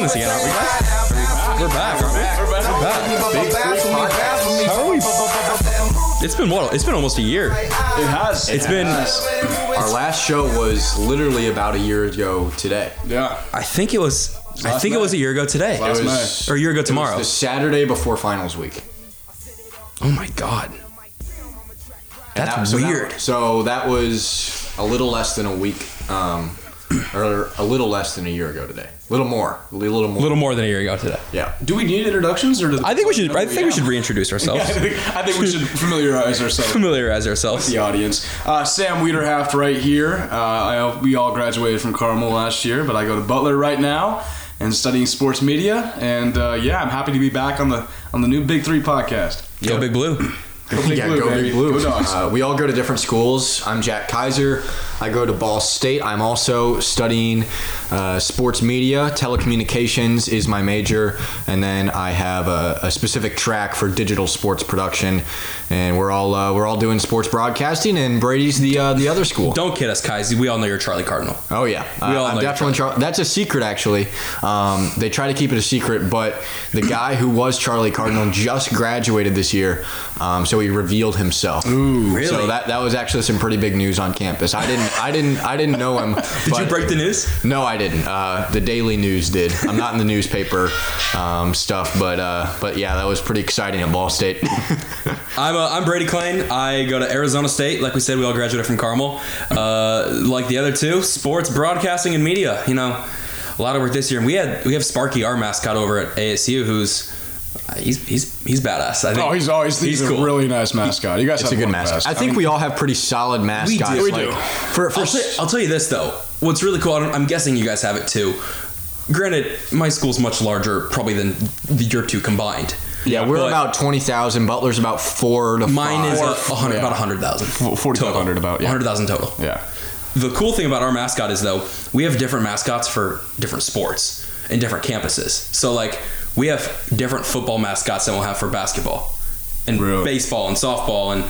doing this again, aren't we, guys? We're back, aren't we? We're back. How are we? It's been what? It's been almost a year. It has. It's been. Our last show was literally about a year ago today. Yeah. I think it was. I Last think it was a year ago today, Last It night. was or a year ago it was tomorrow. the Saturday before finals week. Oh my god, that's that- so that- weird. so that was a little less than a week, um, or a little less than a year ago today. A little more. A little more. A little more than a year ago today. Yeah. Do we need introductions or? Do I think we should. I think we should reintroduce Yeah, I ourselves. think, I think we should familiarize ourselves. Familiarize ourselves. With the audience. Uh, Sam Wiederhaft right here. Uh, I, we all graduated from Carmel last year, but I go to Butler right now and studying sports media. And uh, yeah, I'm happy to be back on the on the new Big Three podcast. Go Big Blue. Go Big yeah, Blue, go baby. Big Blue. Go Dogs. Uh, we all go to different schools. I'm Jack Kaiser. I go to Ball State. I'm also studying uh, sports media. Telecommunications is my major, and then I have a, a specific track for digital sports production. And we're all uh, we're all doing sports broadcasting. And Brady's the uh, the other school. Don't kid us, Kaiser. We all know you're Charlie Cardinal. Oh yeah, We all I'm definitely Char- That's a secret, actually. Um, they try to keep it a secret, but the guy who was Charlie Cardinal just graduated this year, um, so he revealed himself. Ooh, really? So that that was actually some pretty big news on campus. I didn't, I didn't, I didn't know him. Did you break the news? No, I didn't. Uh, the Daily News did. I'm not in the newspaper um, stuff, but uh, but yeah, that was pretty exciting at Ball State. I'm, uh, I'm Brady Klein. I go to Arizona State. Like we said, we all graduated from Carmel. Uh, like the other two, sports, broadcasting, and media. You know, a lot of work this year. And we had we have Sparky, our mascot over at ASU, who's he's he's he's badass. I think. Oh, he's oh, always he's, he's a really nice mascot. You guys it's have a good mascot. best. I think mean, we all have pretty solid mascots. We do. like, For, for I'll, tell, I'll tell you this though. What's really cool, I don't- I'm guessing you guys have it too. Granted, my school's much larger probably than the, your two combined. yeah, we're but about twenty thousand. Butler's about four to Mine five. is a, a hundred, yeah. about a hundred thousand. 4,500 about, yeah. hundred thousand total. Yeah. The cool thing about our mascot is though we have different mascots for different sports and different campuses. So like we have different football mascots than we'll have for basketball and Really? baseball and softball and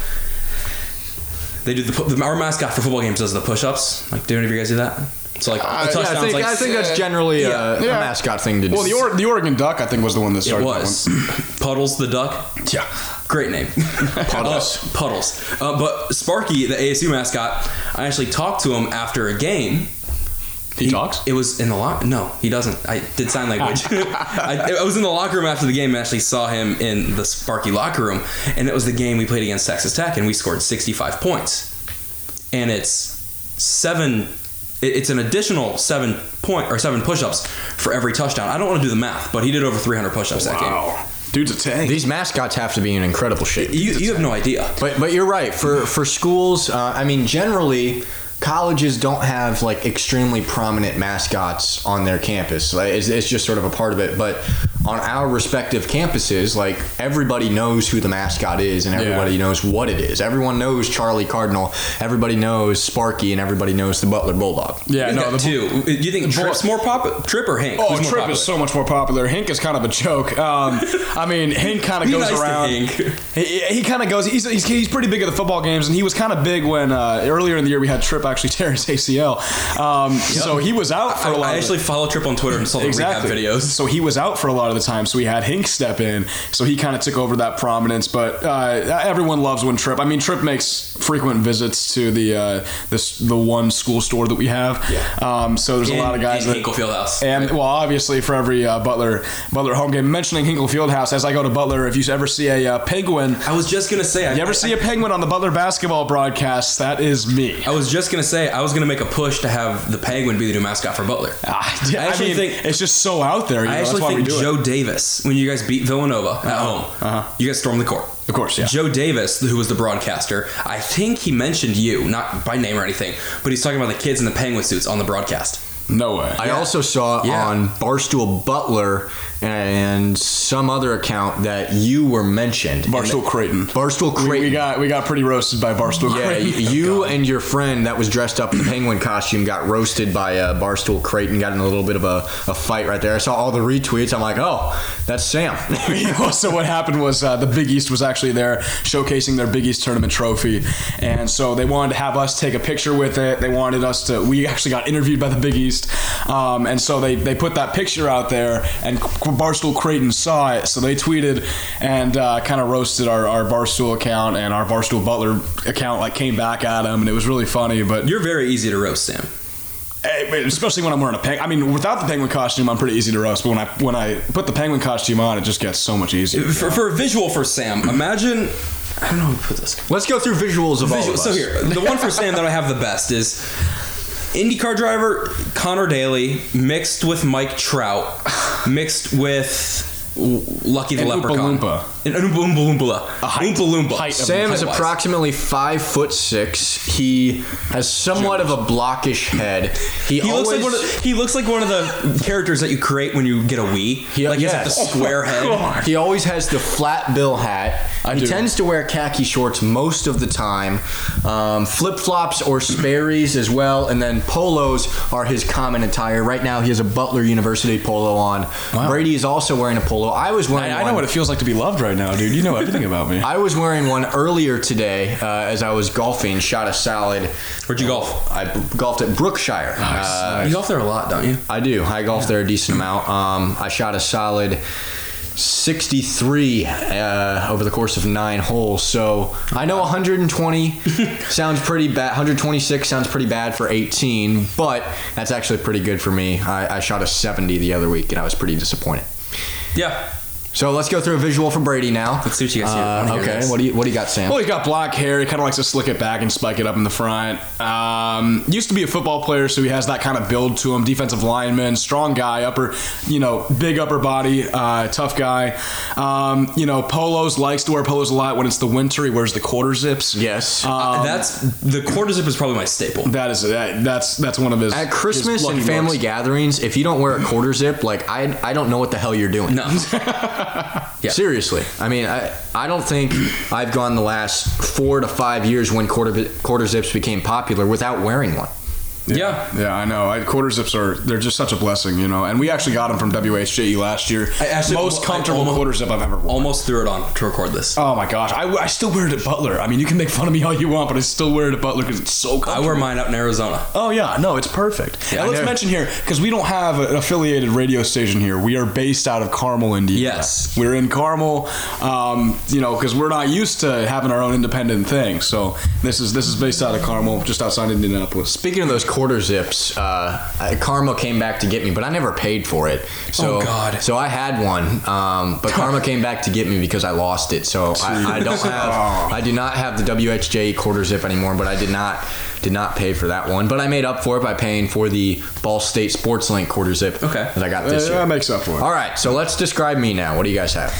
they do the, pu- the our mascot for football games does the push-ups. Like do any of you guys do that? So like Uh, yeah, I think, like I think that's generally Yeah. a, Yeah. a mascot thing to do. Well, the or- the Oregon Duck I think was the one that started. it started. was Puddles the duck. Yeah. Great name. Puddles. Puddles. Uh, but Sparky, the ASU mascot, I actually talked to him after a game. He, talks. It was in the locker. No, he doesn't. I did sign language. I, I was in the locker room after the game and actually saw him in the Sparky locker room. And it was the game we played against Texas Tech, and we scored 65 points. And it's seven. It's an additional seven point or seven push-ups for every touchdown. I don't want to do the math, but he did over 300 push-ups that game. Wow. Dude's a tank. These mascots have to be in incredible shape. You, you have no idea. But but you're right. For for schools, uh, I mean, generally, colleges don't have like extremely prominent mascots on their campus. Like, it's, it's just sort of a part of it. But on our respective campuses, like everybody knows who the mascot is, and everybody knows what it is. Everyone knows Charlie Cardinal. Everybody knows Sparky, and everybody knows the Butler Bulldog. yeah, You no, got the two. Do you think Bull- Trip's more popular? Trip or Hank? Oh, Trip popular? is so much more popular. Hank is kind of a joke. Um, I mean, Hank kind of goes nice to around. He, he kind of goes. He's, he's, he's pretty big at the football games, and he was kind of big when uh, earlier in the year we had Trip actually tear his ACL. Um, So he was out for I, a lot. I actually follow Trip on Twitter and saw the exactly rehab videos. So he was out for a lot of the time. So we had Hink step in. So he kind of took over that prominence. But uh, everyone loves when Trip. I mean, Trip makes frequent visits to the uh, this the one school store that we have. Yeah. Um, so there's a lot of guys in that Hinkle Fieldhouse. and well, obviously for every uh, Butler Butler home game. Mentioning Hinkle Fieldhouse, as I go to Butler, if you ever see a uh, penguin, I was just gonna say, I, you ever I, see a penguin on the Butler basketball broadcast, that is me. I was just gonna say I was gonna make a push to have the Penguin be the new mascot for Butler. Ah, yeah, I actually mean, think- it's just so out there. You I know, actually that's why think we do Joe it. Davis, when you guys beat Villanova at home, uh-huh. you guys stormed the court. Of course, yeah. Joe Davis, who was the broadcaster, I think he mentioned you, not by name or anything, but he's talking about the kids in the penguin suits on the broadcast. No way. I also saw Yeah. on Barstool Butler and some other account that you were mentioned. Barstool Creighton. Barstool We, Creighton. we got we got pretty roasted by Barstool yeah, Creighton. you and your friend that was dressed up in the penguin costume got roasted by uh, Barstool Creighton. Got in a little bit of a, a fight right there. I saw all the retweets. I'm like, oh, that's Sam. so what happened was uh, the Big East was actually there showcasing their Big East tournament trophy, and so they wanted to have us take a picture with it. They wanted us to. We actually got interviewed by the Big East, um, and so they they put that picture out there, and Barstool Creighton saw it, so they tweeted and uh, kind of roasted our, our Barstool account and our Barstool Butler account. Like came back at him, and it was really funny. But You're very easy to roast, Sam. Eh, especially when I'm wearing a penguin. I mean, without the penguin costume, I'm pretty easy to roast. But when I when I put the penguin costume on, it just gets so much easier. For, for a visual for Sam, imagine. I don't know how to put this. Let's go through visuals of all of us. so here, the one for Sam that I have the best is IndyCar driver Conor Daly mixed with Mike Trout, mixed with Lucky the And Oompa Leprechaun. Loompa. And Oompa Loompa Loompa. height- Oompa Loompa. height of- Sam is Height-wise. approximately five foot six. He has somewhat of a blockish head. He, He always looks like one of he looks like one of the characters that you create when you get a Wii. He- like he's got the yes. square head. he always has the flat bill hat. I he do. tends to wear khaki shorts most of the time. Um, Flip flops or Sperry's as well, and then polos are his common attire. Right now, he has a Butler University polo on. Wow. Brady is also wearing a polo. I was wearing. I, I know one- what it feels like to be loved right now, dude. You know everything about me. I was wearing one earlier today uh, as I was golfing. Shot a solid. Where'd you golf? I b- golfed at Brookshire. Uh, You golf there a lot, don't you? I do. I golf there a decent amount. Um, I shot a solid 63 uh, over the course of nine holes. So I know 120 sounds pretty bad. 126 sounds pretty bad for 18, but that's actually pretty good for me. I, I shot a 70 the other week, and I was pretty disappointed. Yeah. So let's go through a visual for Brady now. Let's see what you guys see. Uh, okay, this. what do you what do you got, Sam? Well, he's got black hair. He kind of likes to slick it back and spike it up in the front. Um, used to be a football player, so he has that kind of build to him. Defensive lineman, strong guy, upper, you know, big upper body, uh, tough guy. Um, you know, polos likes to wear polos a lot when it's the winter. He wears the quarter zips. Yes. Um, that's the quarter zip is probably my staple. that is that, that's that's one of his At Christmas his lucky and family looks. gatherings, if you don't wear a quarter zip, like I, I don't know what the hell you're doing. No. Yeah. Seriously, I mean, I, I don't think I've gone the last four to five years when quarter quarter zips became popular without wearing one. Yeah. Yeah, I know. I, quarter zips are they're just such a blessing, you know. And we actually got them from WHJE last year. I actually- Most comfortable almost- quarter zip I've ever worn. Almost threw it on to record this. Oh my gosh, I, I still wear it at Butler. I mean, you can make fun of me all you want, but I still wear it at Butler because it's so comfortable. I wear mine out in Arizona. Oh yeah, no, it's perfect. Yeah, and let's mention here because we don't have an affiliated radio station here. We are based out of Carmel, Indiana. Yes. we're in Carmel. Um, you know, because we're not used to having our own independent thing. So this is this is based out of Carmel, just outside Indianapolis. Speaking of those quarter zips, uh, Karma came back to get me, but I never paid for it. So, Oh, God. So I had one, um, but Karma came back to get me because I lost it. So I, I don't have, I do not have the WHJ quarter zip anymore. But I did not, did not pay for that one. But I made up for it by paying for the Ball State Sports Link quarter zip Okay. that I got this Uh, year. that makes up for it. All right, so let's describe me now. What do you guys have?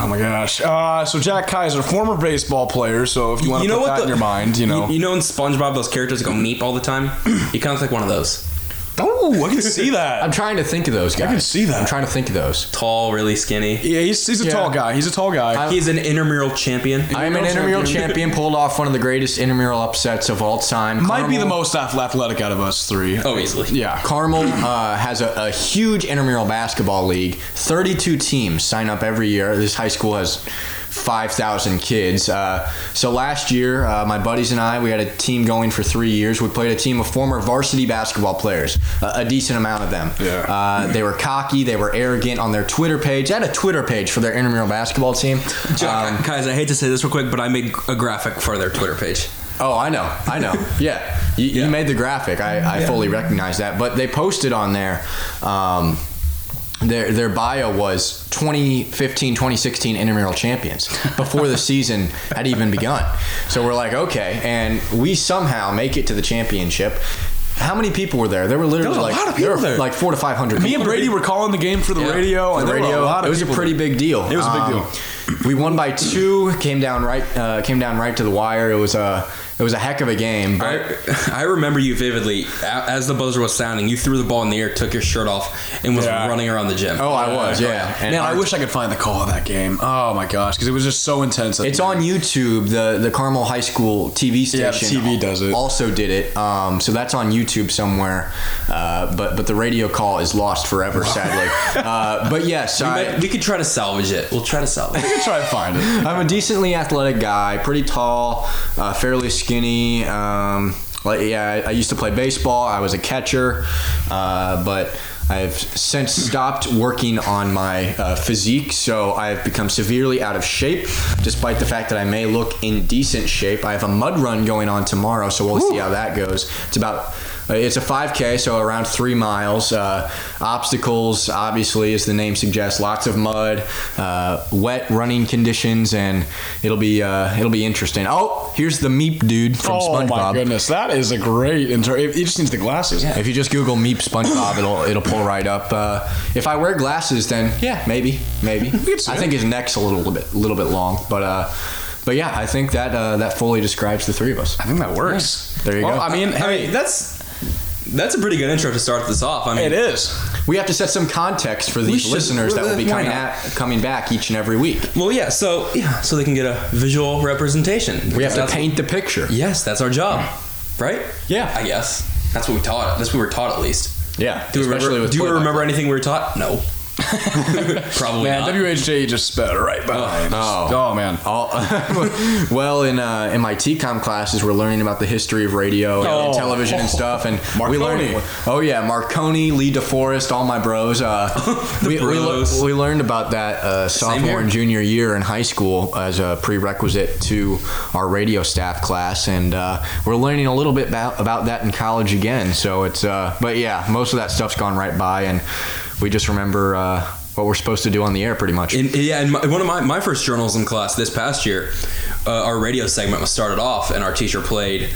Oh my gosh. Uh, so Jack Kaiser, former baseball player. So if you want to put that in your mind, you know. You, know in SpongeBob those characters go meep all the time. You kind of like one of those. Oh, I can see that. I'm trying to think of those guys. I can see that. I'm trying to think of those. Tall, really skinny. yeah, he's, he's a Yeah. tall guy. He's a tall guy. He's an intramural champion. I am an Intramural intramural champion. champion, pulled off one of the greatest intramural upsets of all time. Might be the Carmel- most ath- athletic out of us three. Oh, easily. Yeah. Carmel uh, has a, a huge intramural basketball league. 32 teams sign up every year. This high school has 5,000 kids. Uh, so last year, uh, my buddies and I, we had a team going for three years. We played a team of former varsity basketball players, a, a decent amount of them. Yeah. Uh, they were cocky, they were arrogant on their Twitter page. They had a Twitter page for their intramural basketball team. Jack, guys, I hate to say this real quick, but I made a graphic for their Twitter page. Oh, I know, I know. Yeah, you, Yeah. you made the graphic. I, I fully recognize that. But they posted on there. Um, their their bio was 2015 2016 intramural champions before the season had even begun. So we're like, okay, and we somehow make it to the championship. How many people were there? There were literally There were a like lot of people were there. like four to five hundred. Me and Brady were calling the game for the Yeah. radio, the and there were radio. a lot of it was a pretty there. big deal. It was a big Um, deal. we won by two. Came down right. Uh, came down right to the wire. It was a it was a heck of a game. But I, I remember you vividly. As the buzzer was sounding, you threw the ball in the air, took your shirt off, and was Yeah. running around the gym. oh, I was yeah. And Man, I our- wish I could find the call of that game. Oh my gosh, because it was just so intense. It's on YouTube. The the Carmel High School TV station. Yeah, the station. TV does it. Also did it. Um, so that's on YouTube somewhere. Uh, but but the radio call is lost forever, sadly. Uh, but yes, we, I, might- we could try to salvage it. We'll try to salvage. it. I could try to find it. I'm a decently athletic guy, pretty tall, uh, fairly skinny. Um, like yeah, I, I used to play baseball. I was a catcher, uh, but I've since stopped working on my uh, physique, so I've become severely out of shape. Despite the fact that I may look in decent shape, I have a mud run going on tomorrow, so we'll see how that goes. It's about it's a 5K, so around three miles. Uh, obstacles, obviously, as the name suggests, lots of mud, uh, wet running conditions, and it'll be uh, it'll be interesting. Oh, here's the Meep dude from oh SpongeBob. my goodness, that is a great inter. He just needs the glasses. If you just Google Meep SpongeBob, it'll it'll pull right up. Uh, if I wear glasses, then yeah, maybe, maybe. I think his neck's a little bit little bit long, but uh, but yeah, I think that uh, that fully describes the three of us. I think that works. There you Well, go. I mean, I mean, that's that's a pretty good intro to start this off. I mean, it is. We have to set some context for these should- listeners that will be coming at, coming back each and every week. Well, yeah. So yeah, so they can get a visual representation. We have to paint the picture. Yes, that's our job, right? Yeah. I guess that's what we taught. That's what we were taught at least. Yeah, Do we remember? with Do you remember anything we were taught? No. Probably Man, not. WHJ just sped right by. Just- Oh. oh man. All, well, in uh, in my TCOM classes, we're learning about the history of radio and Oh. television and stuff, and we Marconi. learned. Oh yeah, Marconi, Lee DeForest, all my bros. Uh, we, we, bros. le- we learned about that uh, sophomore and junior year in high school as a prerequisite to our radio staff class, and uh, we're learning a little bit about, about that in college again. So it's, uh, but yeah, most of that stuff's gone right by, and we just remember. Uh, what we're supposed to do on the air, pretty much. In, yeah, in my, one of my, my first journalism class this past year, uh, our radio segment was started off, and our teacher played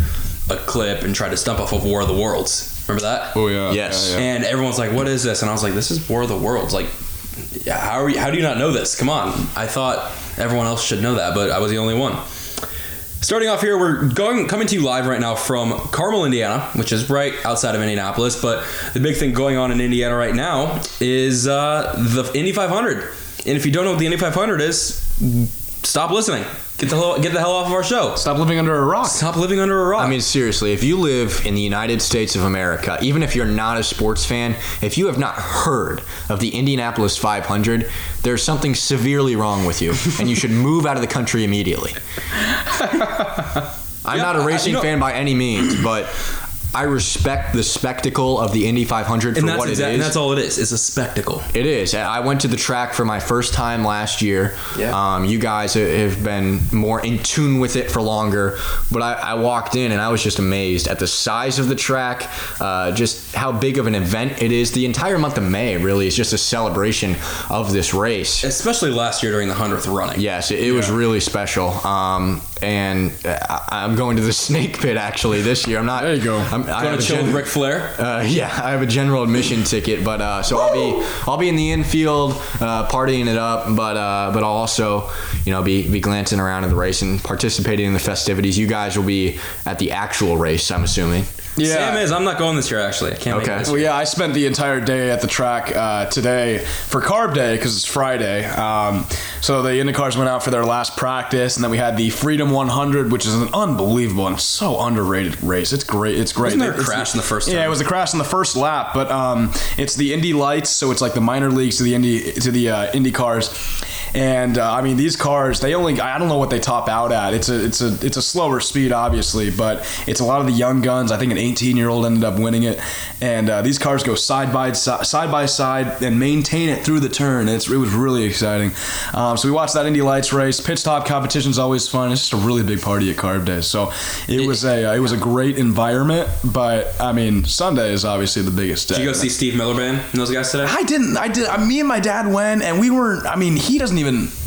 a clip and tried to stump off of War of the Worlds. Remember that? Oh yeah. Yes. yeah, yeah. And everyone's like, "What is this?" And I was like, "This is War of the Worlds." Like, how are you, how do you not know this? Come on! I thought everyone else should know that, but I was the only one. Starting off here, we're going coming to you live right now from Carmel, Indiana, which is right outside of Indianapolis. But the big thing going on in Indiana right now is uh, the Indy 500. And if you don't know what the Indy 500 is, stop listening. Get the hell, get the hell off of our show. Stop living under a rock. Stop living under a rock. I mean, seriously, if you live in the United States of America, even if you're not a sports fan, if you have not heard of the Indianapolis 500, there's something severely wrong with you, and you should move out of the country immediately. I'm Yeah, not a racing you know- fan by any means, but I respect the spectacle of the Indy 500 for what exact- it and that's all it is. It's a spectacle. It is. I went to the track for my first time last year. Yeah. Um, you guys have been more in tune with it for longer, but I, I walked in and I was just amazed at the size of the track, uh, just how big of an event it is. The entire month of May really is just a celebration of this race. Especially last year during the hundredth running. Yes, it, it was really special. Um, and I, I'm going to the Snake Pit actually this year. I'm not. There you go. I'm, Going to chill gen- with Ric Flair. uh, yeah, I have a general admission ticket, but uh, so I'll be I'll be in the infield uh, partying it up, but uh, but I'll also you know be be glancing around in the race and participating in the festivities. You guys will be at the actual race, I'm assuming. Yeah. Sam is. I'm not going this year. Actually, I can't. Okay. Make it this Well, yeah, I spent the entire day at the track uh, today for Carb Day because it's Friday. Um, so the IndyCars went out for their last practice, and then we had the Freedom 100, which is an unbelievable and so underrated race. It's great. It's great. Wasn't there a It's crash in the first Yeah, it was a crash in the first lap, but um, it's the Indy Lights, so it's like the minor leagues to the Indy to the uh, Indy cars. And uh, I mean, these cars, they only, I don't know what they top out at. It's a, it's a, it's a slower speed, obviously, but it's a lot of the young guns. I think an 18 year old ended up winning it. And uh, these cars go side by side, side by side and maintain it through the turn. It's, it was really exciting. Um, so we watched that Indy Lights race. Pit stop competition is always fun. It's just a really big party at Carb Day. So it was a, uh, it was a great environment, but I mean, Sunday is obviously the biggest day. Did you go see Steve Miller Band and those guys today? I didn't. I did. I, me and my dad went, and we weren't. I mean, he doesn't even.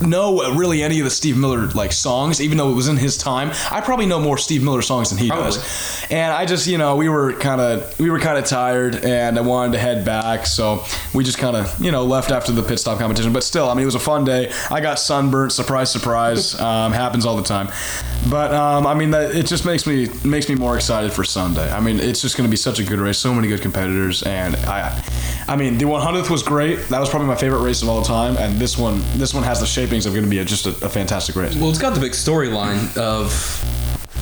Know really any of the Steve Miller like songs, even though it was in his time. I probably know more Steve Miller songs than he Probably. does. And I just, you know, we were kind of we were kind of tired, and I wanted to head back, so we just kind of you know left after the pit stop competition. But still, I mean, it was a fun day. I got sunburnt. Surprise, surprise. um, happens all the time. But um, I mean, that it just makes me makes me more excited for Sunday. I mean, it's just going to be such a good race. So many good competitors, and I, I mean, the 100th was great. That was probably my favorite race of all time, and this one this one has the shapings of going to be a, just a, a fantastic race. Well, it's got the big storyline of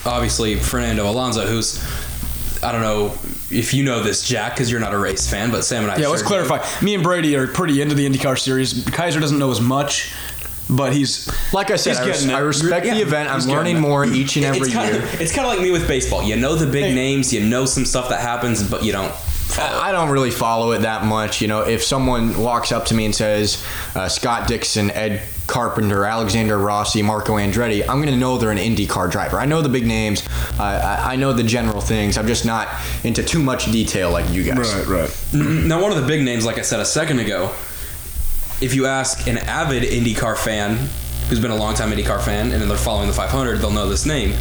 obviously Fernando Alonso, who's I don't know if you know this, Jack, because you're not a race fan, but Sam and I. Yeah, let's sure do. clarify. Me and Brady are pretty into the IndyCar series. Kaiser doesn't know as much, but he's Like I said, He's I, res- getting it. I respect Yeah, the event. I'm learning more each and every It's kind, year. of, it's kind of like me with baseball. You know the big Hey. names, you know some stuff that happens, but you don't. I don't really follow it that much. You know, if someone walks up to me and says uh, Scott Dixon, Ed Carpenter, Alexander Rossi, Marco Andretti, I'm going to know they're an IndyCar driver. I know the big names. Uh, I, I know the general things. I'm just not into too much detail like you guys. right. Right. Now, one of the big names, like I said a second ago, if you ask an avid IndyCar fan who's been a long-time IndyCar fan and they're following the 500, they'll know this name.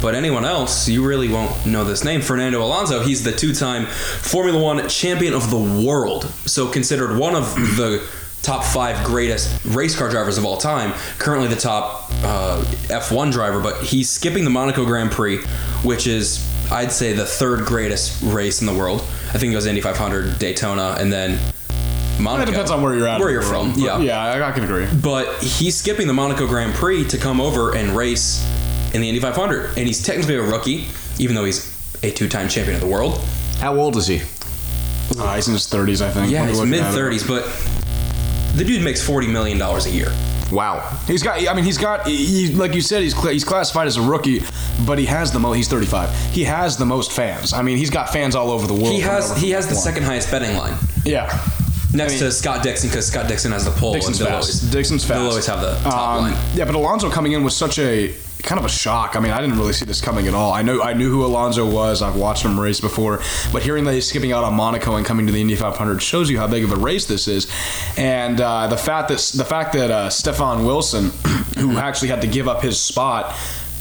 But anyone else, you really won't know this name. Fernando Alonso, he's the two-time Formula One champion of the world. So considered one of the top five greatest race car drivers of all time. Currently the top uh, F1 driver, but he's skipping the Monaco Grand Prix, which is I'd say the third greatest race in the world. I think it goes Indy 500, Daytona, and then Monaco. It depends on where you're at. Where you're from, yeah. Yeah, I, I can agree. But he's skipping the Monaco Grand Prix to come over and race in the Indy 500, and he's technically a rookie, even though he's a two-time champion of the world. How old is he? Uh, he's in his 30s, I think. Yeah, he's you're looking mid at it. 30s, but the dude makes 40 million dollars a year. Wow. He's got. I mean, he's got. He, like you said, he's cla he's classified as a rookie, but he has the most. He's 35. He has the most fans. I mean, he's got fans all over the world. He has he has the F1. second highest betting line Yeah. next I mean- to Scott Dixon because Scott Dixon has the pull. Dixon's fast. always- Dixon's fast. They'll always have the top Um, line. Yeah, but Alonso coming in was such a kind of a shock. I mean, I didn't really see this coming at all. I know I knew who Alonso was. I've watched him race before, but hearing that he's skipping out on Monaco and coming to the Indy 500 shows you how big of a race this is. And uh, the fact that the fact that uh, Stefan Wilson, who actually had to give up his spot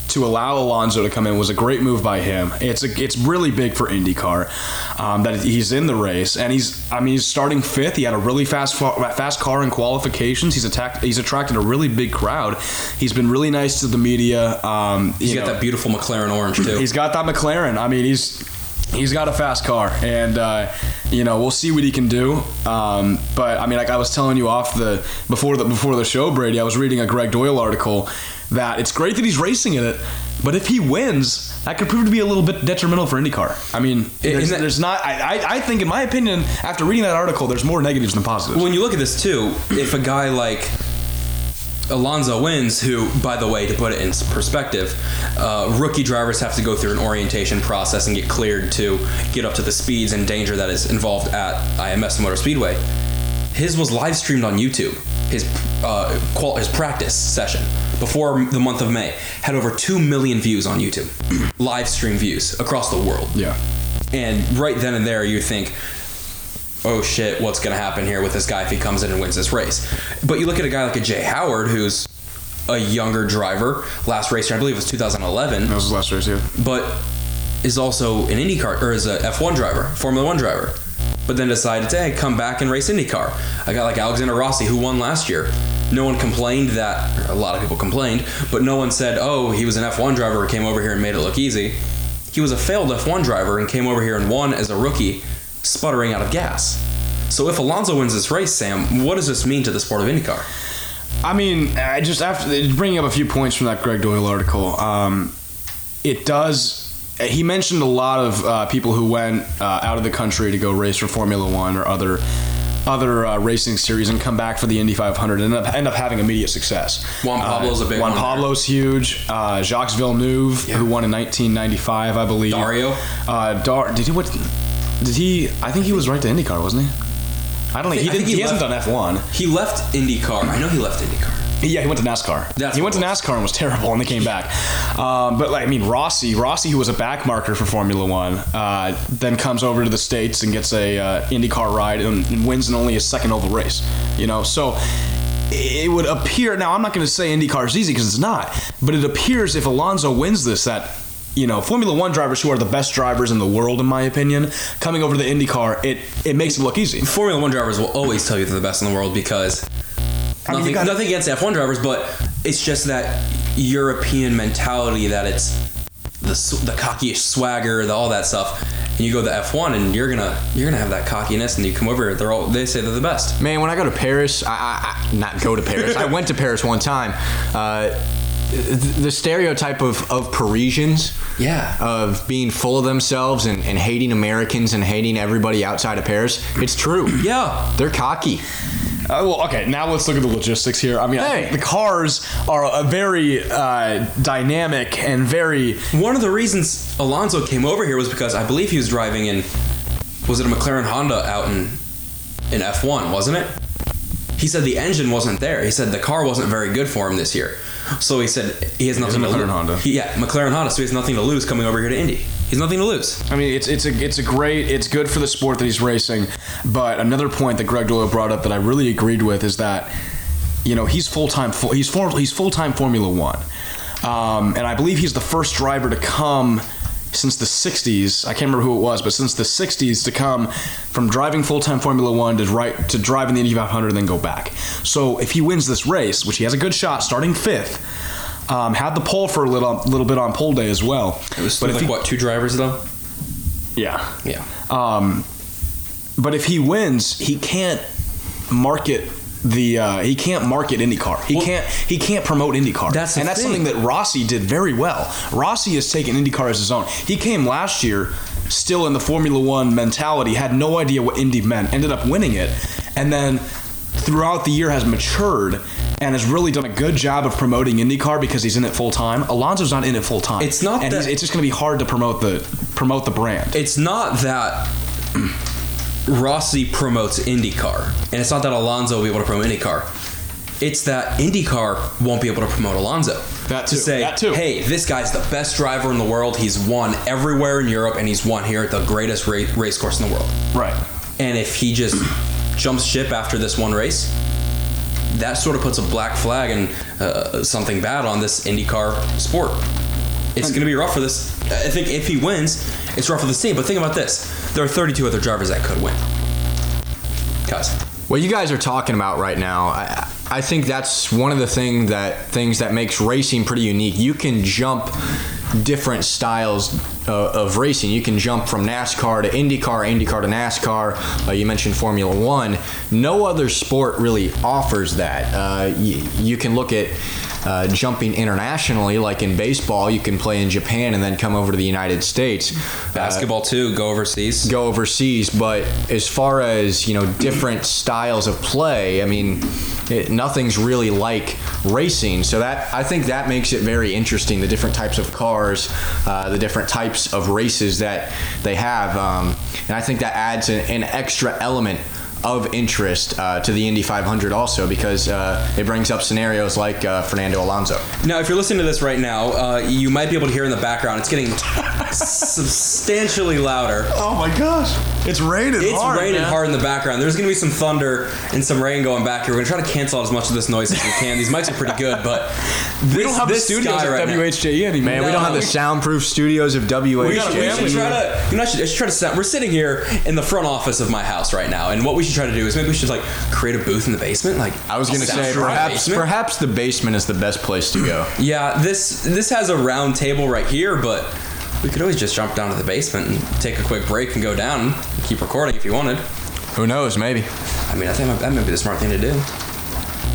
to allow Alonso to come in was a great move by him. It's a, it's really big for IndyCar um, that he's in the race and he's I mean he's starting fifth. He had a really fast fast car in qualifications. He's attacked he's attracted a really big crowd. He's been really nice to the media. Um, He's got know, that beautiful McLaren orange too. He's got that McLaren. I mean, he's he's got a fast car, and uh, you know we'll see what he can do. Um, but I mean, like I was telling you off the before the before the show, Brady, I was reading a Gregg Doyel article that it's great that he's racing in it, but if he wins, that could prove to be a little bit detrimental for IndyCar. I mean, there's, that- there's not. I, I I think, in my opinion, after reading that article, there's more negatives than positives. when you look at this too, if a guy like Alonso wins, who, by the way, to put it in perspective, uh, rookie drivers have to go through an orientation process and get cleared to get up to the speeds and danger that is involved at IMS Motor Speedway. His was live streamed on YouTube. His uh, qual- his practice session before the month of May had over two million views on YouTube, live stream views across the world. yeah. And right then and there, you think, oh shit, what's going to happen here with this guy if he comes in and wins this race? But you look at a guy like a Jay Howard, who's a younger driver. Last race, I believe, it was 2011, That was his last race, yeah. but is also an IndyCar or is a F1 driver, Formula One driver. But then decided to hey, come back and race IndyCar. I got like Alexander Rossi, who won last year. No one complained that, a lot of people complained, but no one said, oh, he was an F1 driver who came over here and made it look easy. He was a failed F1 driver and came over here and won as a rookie, sputtering out of gas. So if Alonso wins this race, Sam, what does this mean to the sport of IndyCar? I mean, I just after bringing up a few points from that Gregg Doyel article, um, it does. He mentioned a lot of uh, people who went uh, out of the country to go race for Formula One or other other uh, racing series and come back for the Indy 500 and end up, end up having immediate success. Juan Pablo's uh, a big Juan one there. Pablo's huge. Uh, Jacques Villeneuve, who won in 1995, I believe. Dario? Uh, Dar- did he what? Did he? I think he was right to IndyCar, wasn't he? I don't think he, I think he he, hasn't done F1. He left IndyCar. I know he left IndyCar. Yeah, he went to NASCAR. That's he went to NASCAR and was terrible, and they came back. Um, but like, I mean, Rossi, Rossi, who was a back marker for Formula One, uh, then comes over to the states and gets a uh, IndyCar ride and, and wins in only his second oval race. You know, so it would appear now. I'm not going to say IndyCar is easy because it's not, but it appears if Alonso wins this that. You know, Formula One drivers who are the best drivers in the world, in my opinion, coming over to the IndyCar, it it makes it look easy. Formula One drivers will always tell you they're the best in the world because I mean, nothing, gotta- nothing against F1 drivers, but it's just that European mentality that it's the s- the cockyish swagger, the, all that stuff. And you go to F1, and you're gonna you're gonna have that cockiness, and you come over they're all they say they're the best. Man, when I go to Paris, I, I, I not go to Paris. I went to Paris one time. Uh, the stereotype of, of Parisians, Yeah. of being full of themselves and, and hating Americans and hating everybody outside of Paris, it's true. Yeah. They're cocky. Uh, well, okay. Now let's look at the logistics here. I mean, I think the cars are a very uh, dynamic and very. One of the reasons Alonso came over here was because I believe he was driving in was it a McLaren Honda out in in F1, wasn't it? He said the engine wasn't there. He said the car wasn't very good for him this year. So he said he has nothing to McLaren lose. Honda. He, yeah, McLaren Honda. So he has nothing to lose coming over here to Indy. He's nothing to lose. I mean, it's it's a it's a great. It's good for the sport that he's racing. But another point that Gregg Doyel brought up that I really agreed with is that, you know, he's full time. He's for, he's full time Formula One, um, and I believe he's the first driver to come since the 60s. I can't remember who it was, but since the 60s to come from driving full time Formula One to right to driving the Indy 500 and then go back. So if he wins this race, which he has a good shot, starting fifth. Um, had the pole for a little, little bit on pole day as well. It was but like he, what two drivers though? yeah, Yeah. um, but if he wins, he can't market the uh, he can't market IndyCar. He Well- can't he can't promote IndyCar. That's and that's thing. something that Rossi did very well. Rossi has taken IndyCar as his own. He came last year still in the Formula One mentality, had no idea what Indy meant, ended up winning it, and then throughout the year has matured and has really done a good job of promoting IndyCar because he's in it full time. Alonso's not in it full time. It's not and that- it's just going to be hard to promote the promote the brand. It's not that Rossi promotes IndyCar, and it's not that Alonso will be able to promote IndyCar. It's that IndyCar won't be able to promote Alonso. That to too, say, that too. hey, this guy's the best driver in the world. He's won everywhere in Europe, and he's won here at the greatest race course in the world. right. And if he just jumps ship after this one race, that sort of puts a black flag and uh, something bad on this IndyCar sport. It's going to be rough for this. I think if he wins, it's rough for the team. But think about this: there are 32 other drivers that could win. Guys, What you guys are talking about right now, I, I think that's one of the thing that things that makes racing pretty unique. You can jump different styles uh, of racing. You can jump from NASCAR to IndyCar, IndyCar to NASCAR. Uh, you mentioned Formula One. No other sport really offers that. Uh, you, you can look at uh, jumping internationally, like in baseball, you can play in Japan and then come over to the United States. Uh, basketball too. Go overseas. go overseas. But as far as you know, different styles of play, I mean, it, nothing's really like racing. So that I think that makes it very interesting. The different types of cars, uh, the different types of races that they have, um, and I think that adds an, an extra element of interest uh, to the Indy 500 also because uh, it brings up scenarios like uh, Fernando Alonso. Now, if you're listening to this right now, uh, you might be able to hear in the background. It's getting substantially louder. Oh my gosh, it's raining. It's hard, raining man. hard in the background. There's going to be some thunder and some rain going back here. We're going to try to cancel out as much of this noise as we can. These mics are pretty good, but We don't have the studios at WHJE anymore. Man, we don't have the soundproof studios of WH. We, got a should, we family should try here. to. You know, I should, I should try to set. We're sitting here in the front office of my house right now, and what we should try to do is maybe we should like create a booth in the basement. Like I was to say perhaps basement. perhaps the basement is the best place to go. Yeah, this this has a round table right here, but we could always just jump down to the basement and take a quick break and go down and keep recording if you wanted. Who knows? Maybe. I mean, I think that might be the smart thing to do.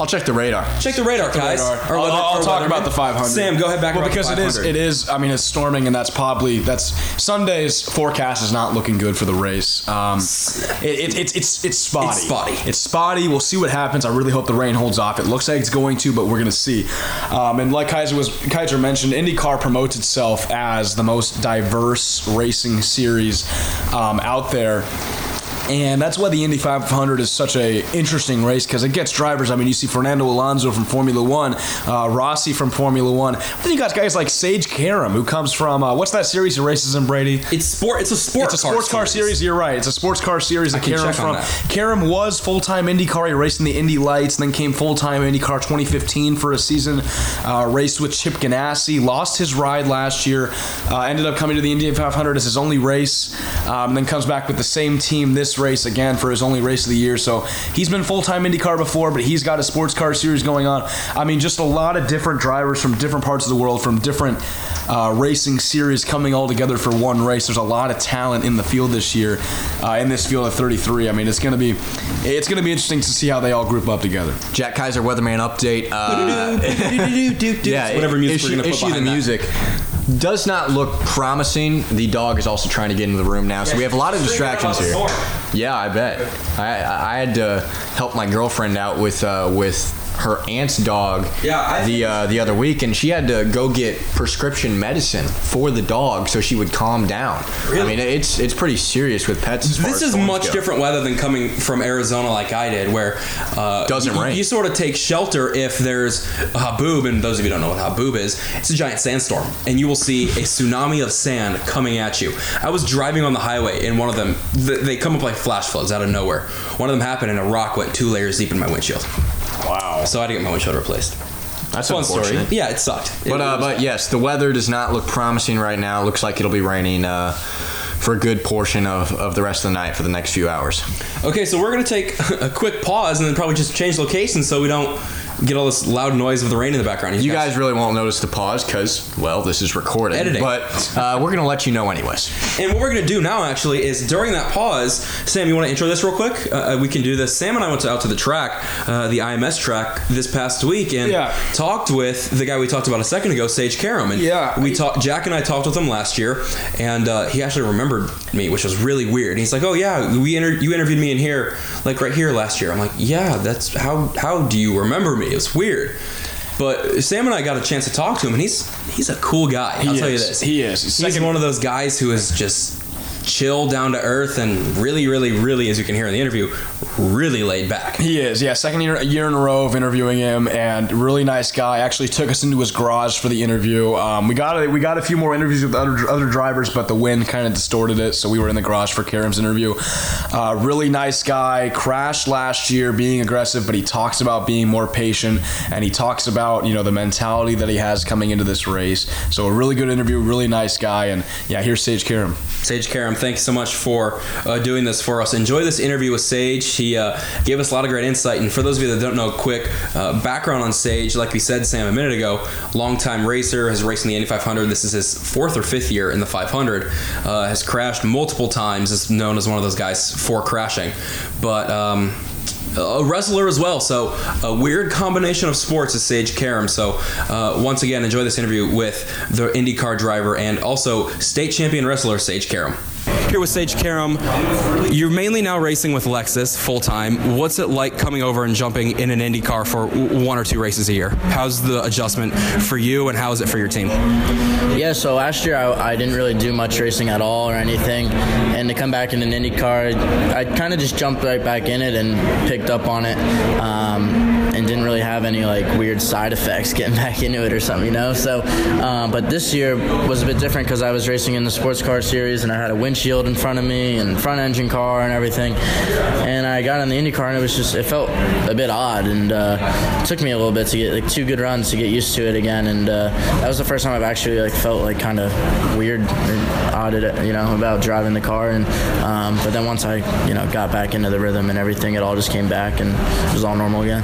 I'll check the radar. Check the radar, guys. Radar. Or I'll, weather- I'll or talk weatherman. about the 500. Sam, go ahead back Well, because the it is, 500. it is. I mean, it's storming, and that's probably that's Sunday's forecast is not looking good for the race. Um, it, it, it's it's it's spotty. It's spotty. It's spotty. We'll see what happens. I really hope the rain holds off. It looks like it's going to, but we're gonna see. Um, and like Kaiser was Kaiser mentioned, IndyCar promotes itself as the most diverse racing series um, out there. And that's why the Indy 500 is such a interesting race because it gets drivers. I mean, you see Fernando Alonso from Formula One, uh, Rossi from Formula One. Then you got guys like Sage Karam, who comes from uh, what's that series he races in Brady? It's sport. It's a sport. It's a sports car series. You're right. It's a sports car series that can Karam's check on from. that. Karam was full time IndyCar. He raced in the Indy Lights, then came full time IndyCar 2015 for a season. Uh, raced with Chip Ganassi. Lost his ride last year. Uh, ended up coming to the Indy 500 as his only race. Um, then comes back with the same team this race again for his only race of the year. So he's been full time IndyCar before, but he's got a sports car series going on. I mean, just a lot of different drivers from different parts of the world, from different uh, racing series coming all together for one race. There's a lot of talent in the field this year, uh, in this field of 33. I mean, it's gonna be, it's gonna be interesting to see how they all group up together. Jack Kaiser Weatherman update. Uh, yeah, whatever music issue, we're gonna put issue the behind that. music. Does not look promising. The dog is also trying to get into the room now, so we have a lot of distractions here. Yeah, I bet. I, I had to help my girlfriend out with uh, with her aunt's dog Yeah, I the uh, the other week, and she had to go get prescription medicine for the dog so she would calm down. I mean, it's it's pretty serious with pets. As This is much go. different weather than coming from Arizona like I did, where uh, Doesn't you, rain. You sort of take shelter if there's a haboob, and those of you who don't know what haboob is, it's a giant sandstorm, and you will see a tsunami of sand coming at you. I was driving on the highway, and one of them, th- they come up like flash floods out of nowhere. One of them happened, and a rock went two layers deep in my windshield. Wow. So I had to get my windshield replaced. That's Fun story. unfortunate. Yeah, it sucked. It But uh, was- but yes, the weather does not look promising right now. Looks like it'll be raining uh, for a good portion of, of the rest of the night for the next few hours. Okay, so we're gonna take a quick pause and then probably just change location so we don't get all this loud noise of the rain in the background. You guys really won't notice the pause because well, this is recorded. Editing. But uh, we're gonna let you know anyways. And what we're going to do now, actually, is during that pause, Sam, you want to intro this real quick? Uh, we can do this. Sam and I went to, out to the track, uh, the IMS track, this past week, and Yeah. talked with the guy we talked about a second ago, Sage Karam. And Yeah. we talked. Jack and I talked with him last year, and uh, he actually remembered me, which was really weird. He's like, "Oh yeah, we inter- you interviewed me in here, like right here last year." I'm like, "Yeah, that's how. How do you remember me? It's weird." But Sam and I got a chance to talk to him, and he's he's a cool guy. I'll He tell you this. He is. He's Second- one of those guys who is just chill, down to earth, and really, really, really, as you can hear in the interview, really laid back. He is, yeah. Second year, year in a row of interviewing him, and really nice guy. Actually took us into his garage for the interview. Um, we got a, we got a few more interviews with other other drivers, but the wind kind of distorted it, so we were in the garage for Karam's interview. Uh, really nice guy. Crashed last year, being aggressive, but he talks about being more patient, and he talks about you know the mentality that he has coming into this race. So a really good interview, really nice guy, and yeah, here's Sage Karam. Sage Karam, thanks so much for uh, doing this for us. Enjoy this interview with Sage. He uh, gave us a lot of great insight. And for those of you that don't know, quick uh, background on Sage, like we said, Sam, a minute ago, longtime racer, has raced in the Indy 500. This is his fourth or fifth year in the 500. Uh, has crashed multiple times, is known as one of those guys for crashing. But. Um, a wrestler as well. So a weird combination of sports is Sage Karam. So uh, once again, enjoy this interview with the IndyCar driver and also state champion wrestler Sage Karam. Here with Sage Karam, you're mainly now racing with Lexus full time. What's it like coming over and jumping in an IndyCar for one or two races a year? How's the adjustment for you, and how is it for your team? Yeah, so last year I, I didn't really do much racing at all or anything, and to come back in an Indy car, I kind of just jumped right back in it and picked up on it, um, and didn't really have any like weird side effects getting back into it or something, you know. So, um, but this year was a bit different because I was racing in the sports car series and I had a windshield in front of me and front engine car and everything, and I got in the Indy car and it was just it felt a bit odd and uh, it took me a little bit to get like two good runs to get used to it again, and uh, that was the first time I've actually like felt like kind of weird odd, you know, about driving the car. And um, but then once I, you know, got back into the rhythm and everything, it all just came back and it was all normal again.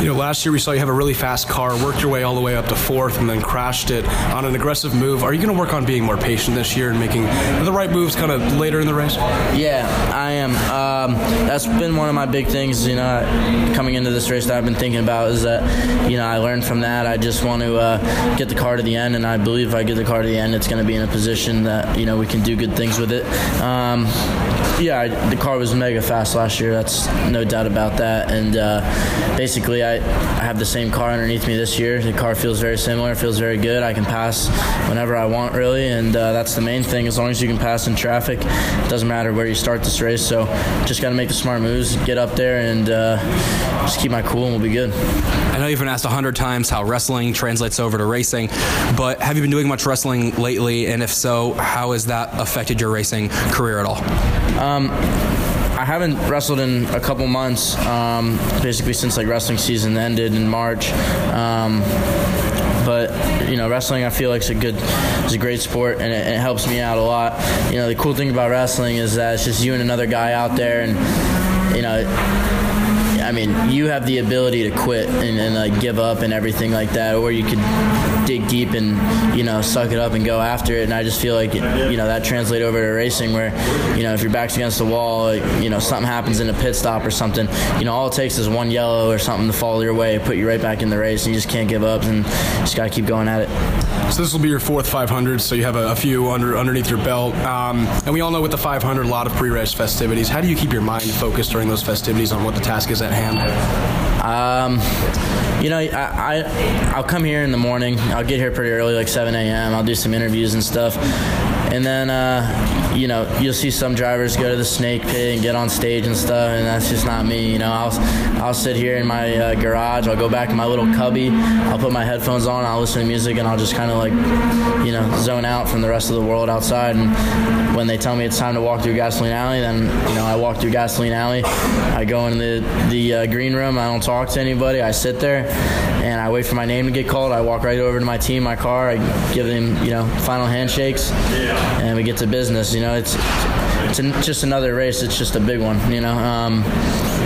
You know, last year we saw you have a really fast car, worked your way all the way up to fourth, and then crashed it on an aggressive move. Are you going to work on being more patient this year and making the right moves kind of later in the race? Yeah, I am. Um, that's been one of my big things, you know, coming into this race that I've been thinking about is that, you know, I learned from that. I just want to uh, get the car to the end, and I believe if I get the car to the end, it's going to be in a position that, you know, we can do good things with it. Um, yeah, I, the car was mega fast last year. That's no doubt about that. And uh, basically, I, I have the same car underneath me this year. The car feels very similar, feels very good. I can pass whenever I want, really, and uh, that's the main thing. As long as you can pass in traffic, it doesn't matter where you start this race. So just got to make the smart moves, get up there, and uh, just keep my cool, and we'll be good. I know you've been asked a hundred times how wrestling translates over to racing, but have you been doing much wrestling lately? And if so, how has that affected your racing career at all? Um, I haven't wrestled in a couple months, um, basically since like wrestling season ended in March. Um, but you know, wrestling I feel like is a good, is a great sport, and it, it helps me out a lot. You know, the cool thing about wrestling is that it's just you and another guy out there, and you know. I mean, you have the ability to quit and, and like give up and everything like that, or you could dig deep and you know suck it up and go after it. And I just feel like you know that translate over to racing, where you know if your back's against the wall, you know something happens in a pit stop or something. You know all it takes is one yellow or something to fall your way, put you right back in the race, and you just can't give up and just gotta keep going at it. So this will be your fourth 500, so you have a, a few under underneath your belt. Um, and we all know with the 500, a lot of pre-race festivities. How do you keep your mind focused during those festivities on what the task is at hand? Um, you know, I, I I'll come here in the morning. I'll get here pretty early, like 7 a.m. I'll do some interviews and stuff, and then uh, you know you'll see some drivers go to the snake pit and get on stage and stuff, and that's just not me. You know, I'll I'll sit here in my uh, garage. I'll go back in my little cubby. I'll put my headphones on. I'll listen to music, and I'll just kind of like you know zone out from the rest of the world outside. And when they tell me it's time to walk through gasoline alley, then you know I walk through gasoline alley. I go in the the uh, green room. I don't talk to anybody. I sit there and I wait for my name to get called. I walk right over to my team, my car. I give them you know final handshakes, and we get to business. You know, it's it's an, just another race. It's just a big one. You know. Um,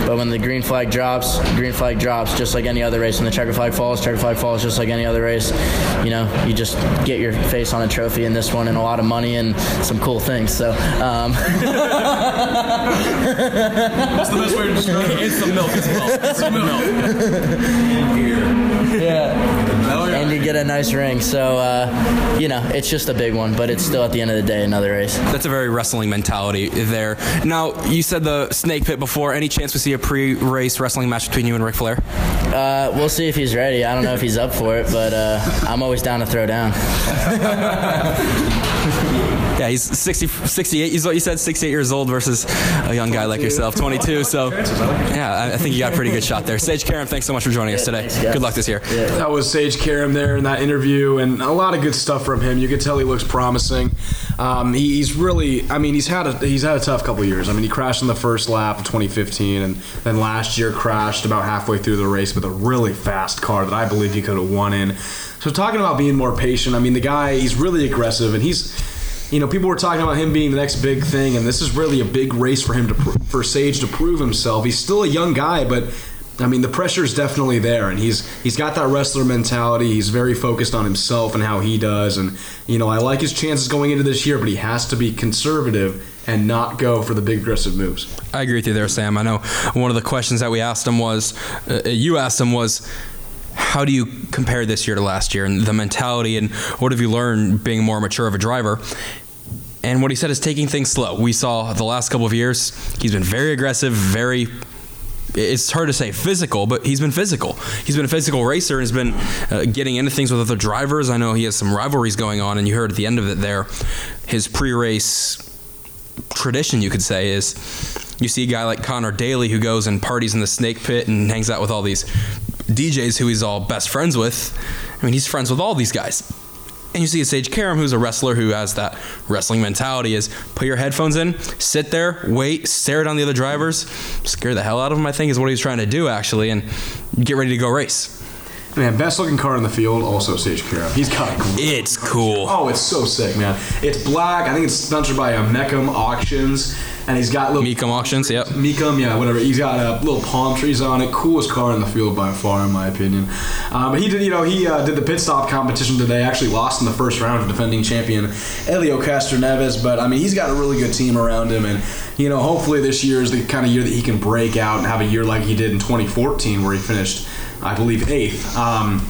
but when the green flag drops, green flag drops just like any other race. When the checker flag falls, checker flag falls just like any other race. You know, you just get your face on a trophy in this one and a lot of money and some cool things. So, um, That's the best way to describe it. It's the milk as well. It's the milk. yeah. Oh. And you get a nice ring. So, uh, you know, it's just a big one, but it's still at the end of the day another race. That's a very wrestling mentality there. Now, you said the snake pit before. Any chance we see a pre-race wrestling match between you and Ric Flair? Uh, we'll see if he's ready. I don't know if he's up for it, but uh, I'm always down to throw down. Yeah, he's 60, 68. He's what you said, 68 years old versus a young guy like yourself, 22. So, yeah, I- I think you got a pretty good shot there. Sage Karam, thanks so much for joining us today. thanks, guys. Good luck this year. That was Sage Karam there in that interview, and a lot of good stuff from him. You could tell he looks promising. Um, he, he's really, I mean, he's had a he's had a tough couple years. I mean, he crashed in the first lap of 2015, and then last year crashed about halfway through the race with a really fast car that I believe he could have won in. So talking about being more patient, I mean, the guy he's really aggressive, and he's you know, people were talking about him being the next big thing, and this is really a big race for him to pr- for Sage to prove himself. He's still a young guy, but I mean, the pressure is definitely there, and he's he's got that wrestler mentality. He's very focused on himself and how he does, and you know, I like his chances going into this year, but he has to be conservative and not go for the big aggressive moves. I agree with you there, Sam. I know one of the questions that we asked him was, uh, you asked him was, how do you compare this year to last year and the mentality and what have you learned being more mature of a driver? And what he said is taking things slow. We saw the last couple of years, he's been very aggressive, very it's hard to say physical, but he's been physical. He's been a physical racer and has been uh, getting into things with other drivers. I know he has some rivalries going on, and you heard at the end of it there, his pre-race tradition, you could say, is you see a guy like Conor Daly who goes and parties in the snake pit and hangs out with all these DJs who he's all best friends with. I mean, he's friends with all these guys. And you see Sage Karam who's a wrestler who has that wrestling mentality is put your headphones in, sit there, wait, stare down the other drivers, scare the hell out of them, I think is what he's trying to do actually, and get ready to go race. Man, best looking car in the field, also Sage Karam. He's got a great It's cool. Oh, it's so sick, man. It's black. I think it's sponsored by uh, Mecum Auctions, and he's got little Mecum Auctions, yep. Mecum, yeah, whatever. He's got uh, little palm trees on it. Coolest car in the field by far, in my opinion. Um, but he did, you know, he uh, did the pit stop competition today. Actually, lost in the first round to defending champion Helio Castroneves. But I mean, he's got a really good team around him, and you know, hopefully this year is the kind of year that he can break out and have a year like he did in 2014, where he finished, I believe, eighth. Um,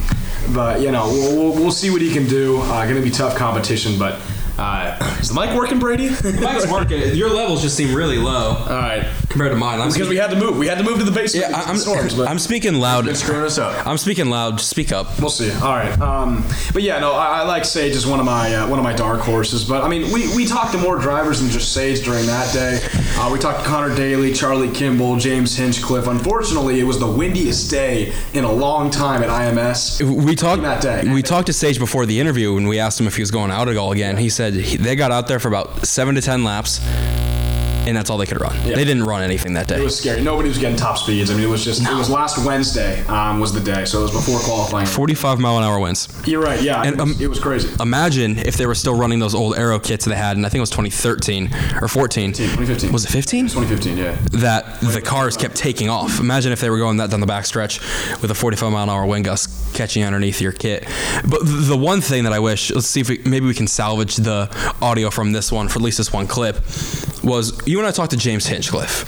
but you know, we'll, we'll, see what he can do. Uh, going to be tough competition, but Uh, is the mic working, Brady? Mike's working. Your levels just seem really low All right. compared to mine. I'm Because we had to move. We had to move to the basement. yeah, because I'm, storms, but I'm speaking loud. Been screwing us up. I'm speaking loud. Speak up. We'll see. All right. Um, but yeah, no, I, I like Sage as one of my uh, one of my dark horses. But I mean, we, we talked to more drivers than just Sage during that day. Uh, we talked to Conor Daly, Charlie Kimball, James Hinchcliffe. Unfortunately, it was the windiest day in a long time at IMS. We talked. that day. We talked to Sage before the interview, and we asked him if he was going out at all again. He said he, they got out there for about seven to ten laps, and that's all they could run. They didn't run anything that day. It was scary. Nobody was getting top speeds. I mean, it was just it was last Wednesday um, was the day, so it was before qualifying. 45 mile an hour winds. You're right. Yeah, And, it, was, um, it was crazy. Imagine if they were still running those old Aero kits they had, and I think it was 2013 or 14. 2015. Was it 15? 2015. Yeah. that the cars kept taking off. Imagine if they were going that down the backstretch with a 45 mile an hour wind gust catching underneath your kit. But the one thing that I wish, let's see if we, maybe we can salvage the audio from this one, for at least this one clip, was you and I talked to James Hinchcliffe.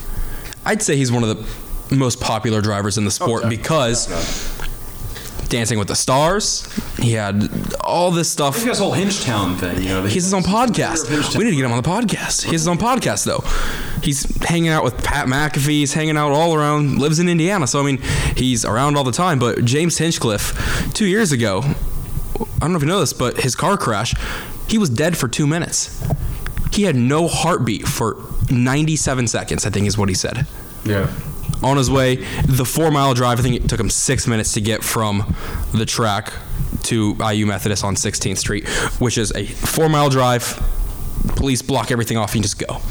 I'd say he's one of the most popular drivers in the sport because Dancing with the Stars, he had all this stuff. He has this whole Hinchtown thing, you know. He has his own podcast. We need to get him on the podcast. He has his own podcast, though. He's hanging out with Pat McAfee. He's hanging out all around. Lives in Indiana, so I mean, he's around all the time. But James Hinchcliffe, two years ago, I don't know if you know this, but his car crash, he was dead for two minutes. He had no heartbeat for 97 seconds. I think is what he said Yeah. on his way. The four mile drive, I think it took him six minutes to get from the track to IU Methodist on 16th Street, which is a four mile drive. Police block everything off. You just go.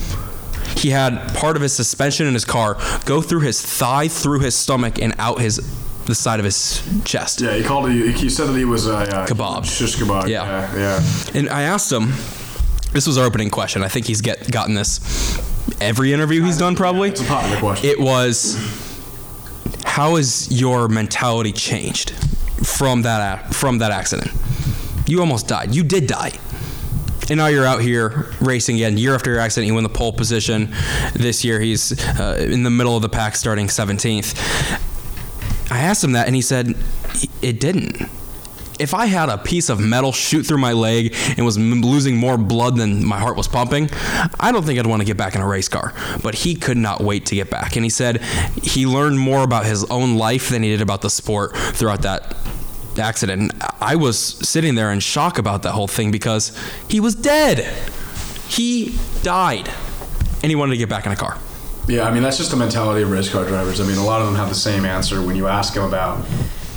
He had part of his suspension in his car go through his thigh, through his stomach, and out his the side of his chest. Yeah, he called it. He said that he was a uh, Kebab. Shish kebab. Yeah. yeah, yeah. And I asked him. This was our opening question. I think he's get gotten this every interview he's done. Probably. It's a popular question. It was, how has your mentality changed from that from that accident? You almost died. You did die. And now you're out here racing again. Year after your accident, you win the pole position. This year, he's uh, in the middle of the pack, starting 17th. I asked him that, and he said it didn't. If I had a piece of metal shoot through my leg and was m- losing more blood than my heart was pumping, I don't think I'd want to get back in a race car. But he could not wait to get back. And he said he learned more about his own life than he did about the sport throughout that accident. And I was sitting there in shock about that whole thing because he was dead. He died. And he wanted to get back in a car. Yeah, I mean that's just the mentality of race car drivers. I mean, a lot of them have the same answer when you ask them about,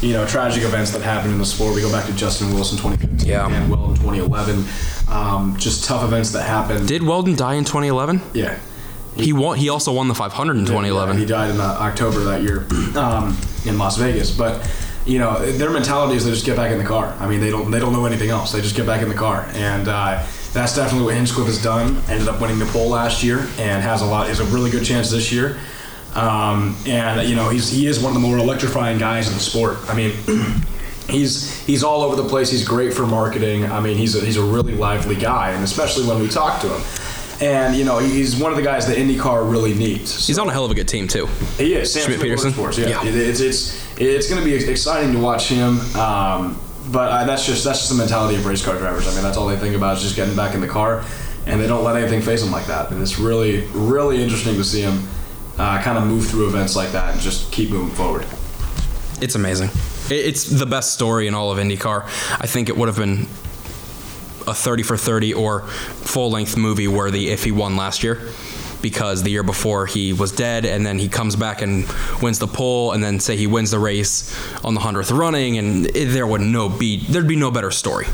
you know, tragic events that happened in the sport. We go back to Justin Wilson 2015 Yeah. and Will in 2011. Um, just tough events that happened. Did Wheldon die in 2011? yeah. He won. He also won the 500 in 2011. Yeah, he died in uh, October that year um, in Las Vegas. But you know, their mentality is they just get back in the car. I mean, they don't they don't know anything else. They just get back in the car, and uh, that's definitely what Hinchcliffe has done. Ended up winning the pole last year, and has a lot is a really good chance this year. Um, and you know, he's he is one of the more electrifying guys in the sport. I mean. He's he's all over the place. He's great for marketing. I mean, he's a, he's a really lively guy, and especially when we talk to him. And you know, he's one of the guys that IndyCar really needs. He's on a hell of a good team too. He is Sam Schmidt Peterson? Motorsports, Yeah, Yeah. It- it's it's it's going to be exciting to watch him. Um, but uh, that's just that's just the mentality of race car drivers. I mean, that's all they think about is just getting back in the car, and they don't let anything face them like that. And it's really really interesting to see him uh, kind of move through events like that and just keep moving forward. It's amazing. It's the best story in all of IndyCar. I think it would have been a 30 for 30 or full length movie worthy if he won last year. Because the year before he was dead, and then he comes back and wins the pole, and then say he wins the race on the hundredth running, and there would no be there'd be no better story.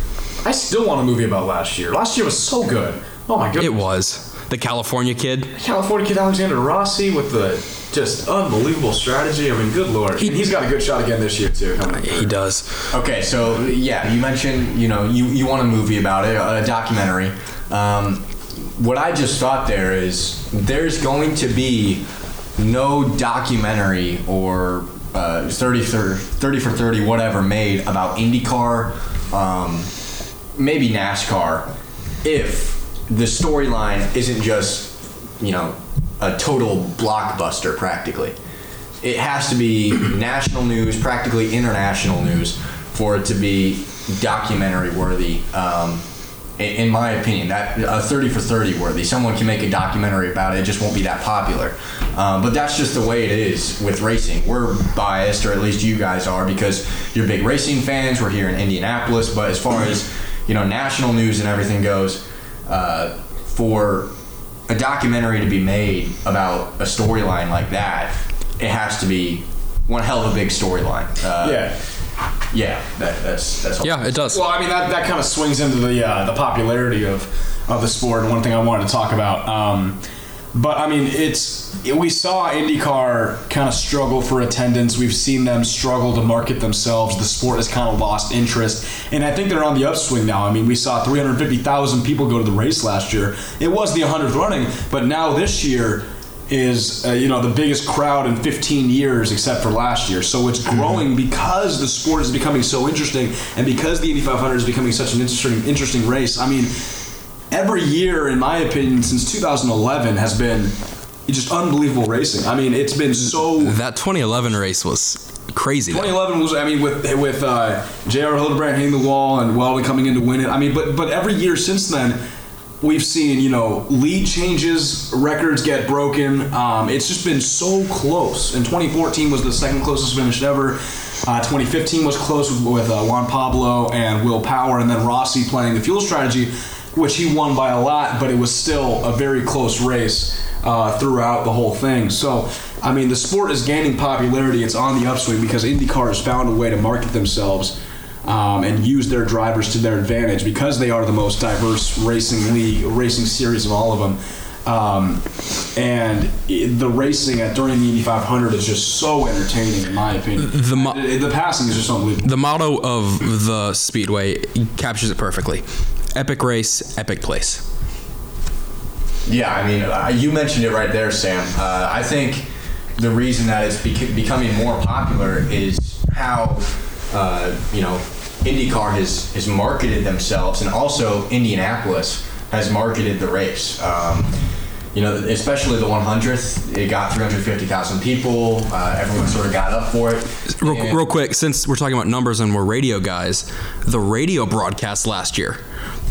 I still want a movie about last year. Last year was so good. Oh my goodness. It was the California kid. California kid Alexander Rossi with the just unbelievable strategy. I mean, good lord. and he's got a good shot again this year too. He does. Okay, so yeah, you mentioned you know you, you want a movie about it, a documentary. Um, what I just thought there is there's going to be no documentary or uh, 30 for 30 for 30 whatever made about IndyCar, um, maybe NASCAR, if the storyline isn't just you know a total blockbuster practically it has to be national news, practically international news, for it to be documentary worthy. Um, in my opinion, that a 30 for 30 worthy. Someone can make a documentary about it. It just won't be that popular. Um, but that's just the way it is with racing. We're biased, or at least you guys are, because you're big racing fans. We're here in Indianapolis. But as far as you know, national news and everything goes, uh, for a documentary to be made about a storyline like that, it has to be one hell of a big storyline. Uh, Yeah. yeah, that, that's that's all. Yeah, it does. Well, I mean that, that kind of swings into the uh, the popularity of of the sport. And one thing I wanted to talk about. Um, but I mean, it's we saw IndyCar kind of struggle for attendance. We've seen them struggle to market themselves. The sport has kind of lost interest, and I think they're on the upswing now. I mean, we saw 350,000 people go to the race last year. It was the 100th running, but now this year is uh, you know the biggest crowd in 15 years except for last year so it's growing because the sport is becoming so interesting and because the Indy 500 is becoming such an interesting interesting race i mean every year in my opinion since 2011 has been just unbelievable racing i mean it's been so that 2011 race was crazy. though. 2011 was, I mean, with with uh, J.R. Hildebrand hitting the wall and Wheldon coming in to win it. I mean, but but every year since then, we've seen you know lead changes, records get broken. Um, it's just been so close. And 2014 was the second closest finish ever. Uh, 2015 was close with, with uh, Juan Pablo and Will Power, and then Rossi playing the fuel strategy, which he won by a lot, but it was still a very close race uh, throughout the whole thing. So, I mean, the sport is gaining popularity. It's on the upswing because IndyCar has found a way to market themselves um, and use their drivers to their advantage because they are the most diverse racing league, racing series of all of them. Um, and the racing at during the Indy 500 is just so entertaining, in my opinion. The mo- the passing is just unbelievable. The motto of the Speedway captures it perfectly epic race, epic place. Yeah, I mean, uh, you mentioned it right there, Sam. Uh, I think the reason that it's bec- becoming more popular is how, uh, you know, IndyCar has, has marketed themselves, and also Indianapolis has marketed the race. Um, you know, especially the 100th, it got 350,000 people. Uh, everyone sort of got up for it. Real, And- real quick, since we're talking about numbers and we're radio guys, the radio broadcast last year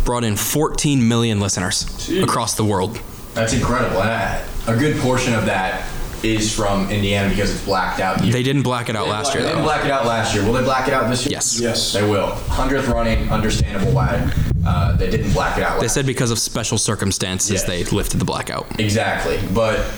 brought in 14 million listeners across the world. That's incredible. And a good portion of that is from Indiana because it's blacked out. They didn't black it out They last black- year, They didn't black it out last year. Will they black it out this year? Yes. Yes. They will. Hundredth running, understandable why uh, they didn't black it out. They said because of special circumstances, Yes. they lifted the blackout. Exactly. But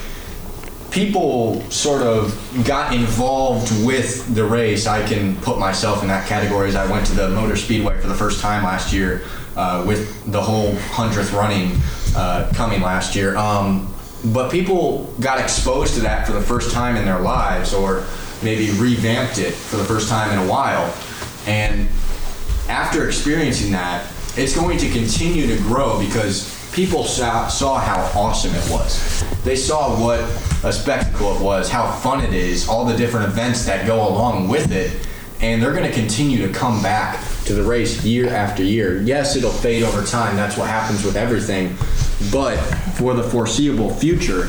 people sort of got involved with the race. I can put myself in that category as I went to the Motor Speedway for the first time last year uh, with the whole 100th running uh, coming last year. Um, but people got exposed to that for the first time in their lives or maybe revamped it for the first time in a while. And after experiencing that, it's going to continue to grow because people saw, saw how awesome it was. They saw what a spectacle it was, how fun it is, all the different events that go along with it, and they're going to continue to come back to the race year after year. Yes, it'll fade over time. That's what happens with everything. But for the foreseeable future,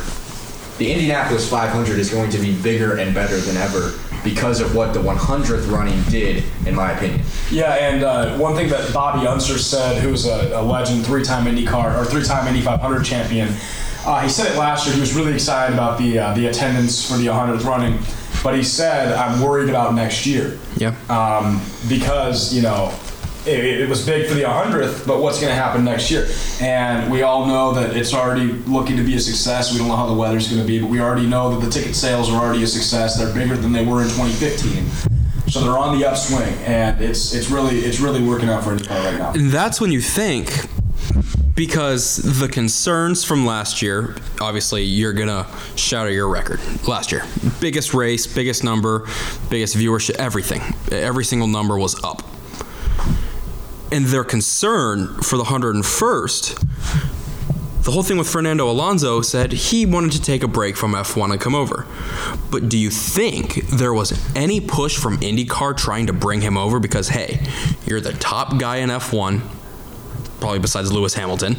the Indianapolis 500 is going to be bigger and better than ever because of what the 100th running did, in my opinion. Yeah, and uh, one thing that Bobby Unser said, who's a, a legend, three-time IndyCar or three-time Indy 500 champion, uh, he said it last year. He was really excited about the uh, the attendance for the 100th running, but he said, "I'm worried about next year." Yeah. um, because you know it, it was big for the 100th, but what's going to happen next year? And we all know that it's already looking to be a success. We don't know how the weather's going to be, but we already know that the ticket sales are already a success. They're bigger than they were in 2015, so they're on the upswing, and it's it's really it's really working out for IndyCar right now. And that's when you think, because the concerns from last year, obviously, you're gonna shatter your record. Last year, biggest race, biggest number, biggest viewership, everything. Every single number was up. And their concern for the 101st, the whole thing with Fernando Alonso said he wanted to take a break from F1 and come over. But do you think there was any push from IndyCar trying to bring him over because, hey, you're the top guy in F1, probably besides Lewis Hamilton.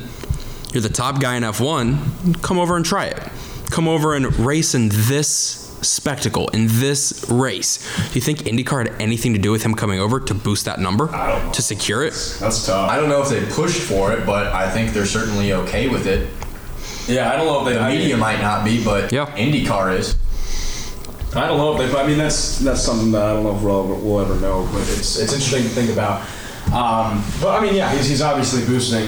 You're the top guy in F1. Come over and try it. Come over and race in this spectacle in this race, do you think IndyCar had anything to do with him coming over to boost that number? I don't know. To secure it? That's tough. I don't know if they pushed for it, but I think they're certainly okay with it. yeah, I don't know if they. The media mean, might not be, but Yeah. IndyCar is. I don't know if they. I mean, that's that's something that I don't know if we'll, we'll ever know. But it's it's interesting to think about. Um, but I mean, yeah, he's, he's obviously boosting.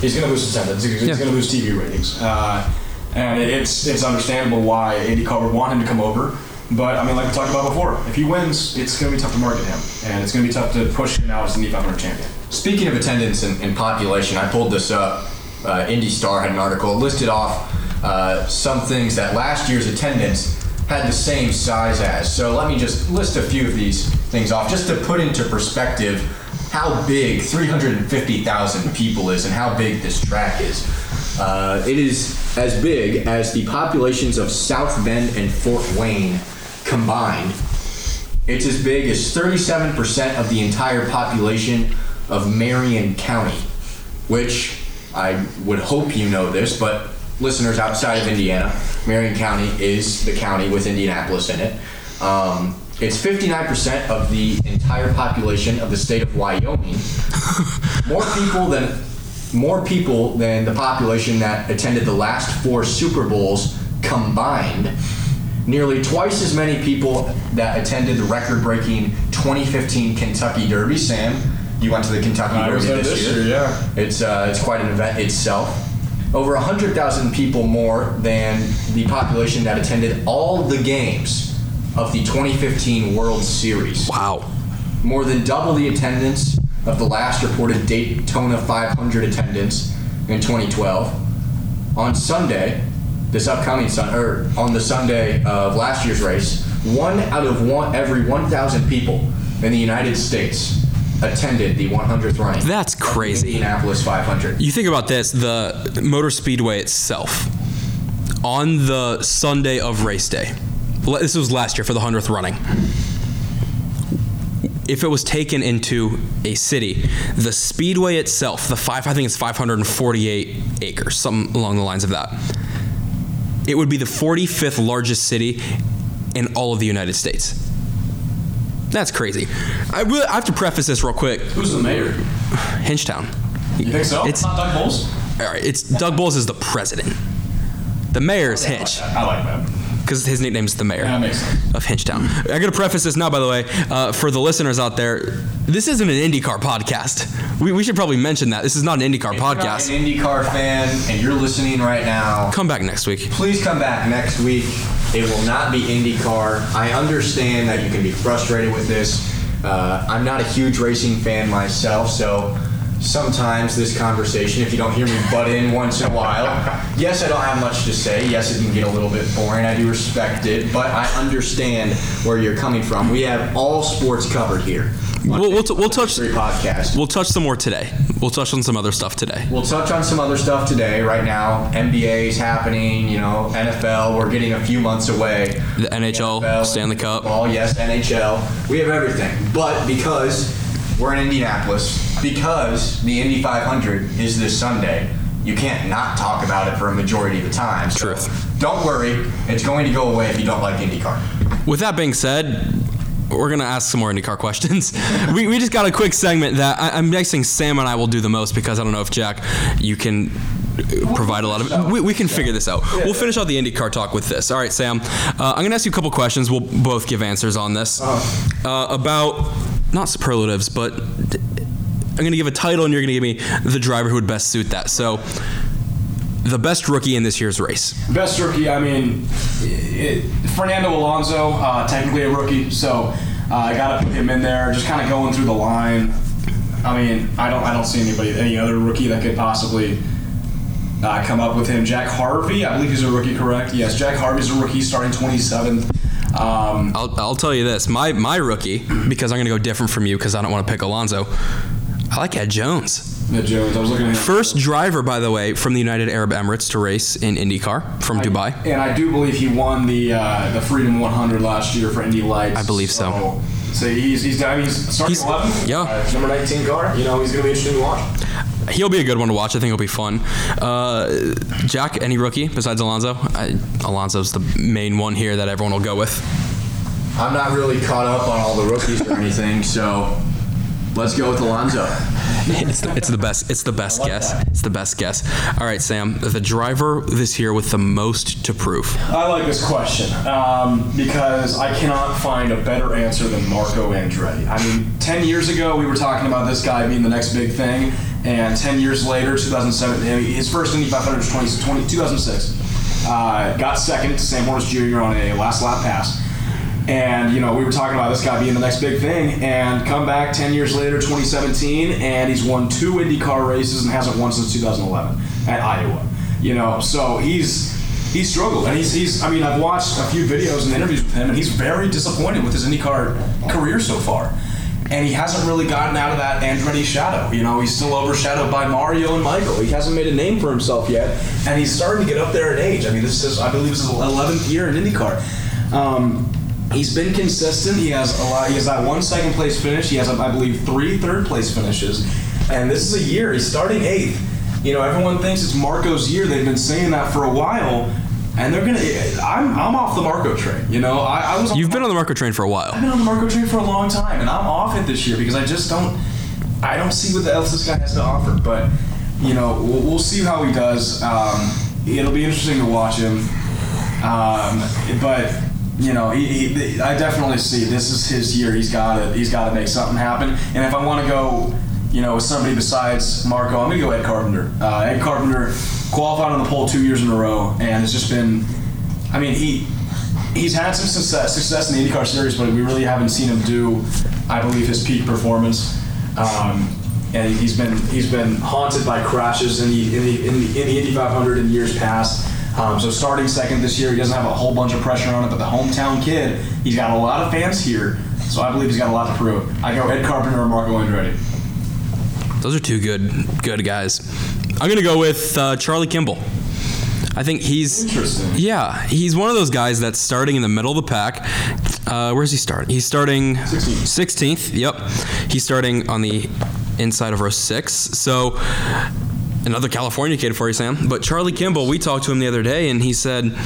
He's going to boost attendance. He's, Yeah. going to boost TV ratings. Uh, and it's it's understandable why IndyCar would want him to come over. But I mean, like we talked about before, if he wins, it's going to be tough to market him, and it's going to be tough to push him out as the Indy 500 champion. Speaking of attendance and, and population, I pulled this up. Uh, Indy Star had an article listed off uh, some things that last year's attendance had the same size as. So let me just list a few of these things off, just to put into perspective how big 350,000 people is and how big this track is. Uh, it is as big as the populations of South Bend and Fort Wayne combined. It's as big as 37% of the entire population of Marion County, which I would hope you know this, but listeners outside of Indiana, Marion County is the county with Indianapolis in it. Um, it's 59% of the entire population of the state of Wyoming. more people than more people than the population that attended the last four Super Bowls combined. Nearly twice as many people that attended the record-breaking 2015 Kentucky Derby. Sam, you went to the Kentucky I Derby was there this, this year. year, yeah. It's uh, it's quite an event itself. Over 100,000 people more than the population that attended all the games of the 2015 World Series Wow. more than double the attendance of the last reported Daytona 500 attendance in 2012. On Sunday, this upcoming Sun, or on the Sunday of last year's race, one out of one every 1,000 people in the United States attended the 100th running. That's crazy. Indianapolis 500. You think about this the Motor Speedway itself, on the Sunday of race day, this was last year for the 100th running. If it was taken into a city, the speedway itself, the five, I think it's 548 acres, something along the lines of that. It would be the 45th largest city in all of the United States. That's crazy. I, really, I have to preface this real quick. Who's the mayor? Hinchtown. You think so? It's not Doug Boles. all right. It's Doug Boles is the president. The mayor is Hinch I like that. Because his nickname's the mayor That makes sense. of Hinchtown. I got to preface this now, by the way, uh, for the listeners out there. This isn't an IndyCar podcast. We, we should probably mention that this is not an IndyCar If you're not podcast. an IndyCar fan and you're listening right now, Come back next week. please come back next week. It will not be IndyCar. I understand that you can be frustrated with this. Uh, I'm not a huge racing fan myself, so sometimes this conversation, if you don't hear me butt in once in a while, yes, I don't have much to say. Yes, it can get a little bit boring. I do respect it, but I understand where you're coming from. We have all sports covered here. We'll, we'll, t- we'll touch podcast. we'll touch some more today. We'll touch on some other stuff today. We'll touch on some other stuff today. Right now, NBA is happening. You know, NFL. We're getting a few months away. The NHL, NFL, Stanley Cup. Ball, yes, NHL. We have everything. But because we're in Indianapolis, because the Indy 500 is this Sunday, you can't not talk about it for a majority of the time. So Truth. Don't worry, it's going to go away if you don't like IndyCar. With that being said, we're gonna ask some more IndyCar questions. we, we just got a quick segment that I, I'm guessing Sam and I will do the most because I don't know if Jack, you can provide a lot of. We, we can figure this out. We'll finish out the IndyCar talk with this. All right, Sam. Uh, I'm gonna ask you a couple questions. We'll both give answers on this uh, about not superlatives, but I'm gonna give a title and you're gonna give me the driver who would best suit that. So. The best rookie in this year's race. Best rookie, I mean, it, Fernando Alonso, uh, technically a rookie, so uh, I got to put him in there. Just kind of going through the line. I mean, I don't, I don't see anybody, any other rookie that could possibly uh, come up with him. Jack Harvey, I believe he's a rookie, correct? Yes, Jack Harvey's a rookie, starting 27th. Um, I'll, I'll tell you this. My my rookie, because I'm gonna go different from you because I don't want to pick Alonso. I like Ed Jones. Ed Jones, I was looking at him. First driver, by the way, from the United Arab Emirates to race in IndyCar from Dubai. And I do believe he won the uh, the Freedom 100 last year for Indy Lights. I believe so. So he's he's, I mean, he's starting He's- 11. yeah. Uh, number 19 car. You know he's going to be interesting to watch. he'll be a good one to watch. I think it'll be fun. Uh, Jack, any rookie besides Alonso? I, Alonso's the main one here that everyone will go with. I'm not really caught up on all the rookies or anything, so let's go with Alonso. It's the, it's the best. It's the best guess. It's the best guess. All right, Sam. The driver this year with the most to prove. I like this question um, because I cannot find a better answer than Marco Andretti. I mean, 10 years ago, we were talking about this guy being the next big thing, and 10 years later, 2007, his first Indy 500 was 20, 20, 2006. Uh, got second to Sam Hornish Jr. on a last lap pass. And, you know, we were talking about this guy being the next big thing, and come back 10 years later, 2017, and he's won two IndyCar races and hasn't won since 2011 at Iowa. You know, so he's he's struggled, and he's, he's I mean, I've watched a few videos and interviews with him, and he's very disappointed with his IndyCar career so far. And he hasn't really gotten out of that Andretti shadow. You know, he's still overshadowed by Mario and Michael. He hasn't made a name for himself yet, and he's starting to get up there in age. I mean, this is, I believe, this is his 11th year in IndyCar. Um, He's been consistent. He has a lot. He has that one second place finish. He has, I believe, three third place finishes. And this is a year. He's starting eighth. You know, everyone thinks it's Marco's year. They've been saying that for a while, and they're gonna. I'm, I'm off the Marco train. You know, I, I was. You've been on the Marco train for a while. I've been on the Marco train for a long time, and I'm off it this year because I just don't. I don't see what else this guy has to offer. But you know, we'll, we'll see how he does. Um, it'll be interesting to watch him. Um, but you know, he, he, I definitely see this is his year. He's got to he's got to make something happen. And if I want to go, you know, with somebody besides Marco, I'm gonna go Ed Carpenter. Uh, Ed Carpenter qualified on the pole two years in a row, and it's just been. I mean, he he's had some success success in the IndyCar series, but we really haven't seen him do, I believe, his peak performance. Um, and he's been he's been haunted by crashes in the in the in the, in the Indy 500 in years past. Um, so starting second this year, he doesn't have a whole bunch of pressure on it, but the hometown kid, he's got a lot of fans here, so I believe he's got a lot to prove. I go Ed Carpenter or Marco Andretti. Those are two good good guys. I'm gonna go with uh, Charlie Kimball. I think he's Interesting. Yeah, he's one of those guys that's starting in the middle of the pack. Uh, where's he starting? He's starting 16th. Yep, he's starting on the inside of row six. So another California kid for you, Sam. But Charlie Kimball, we talked to him the other day, and he said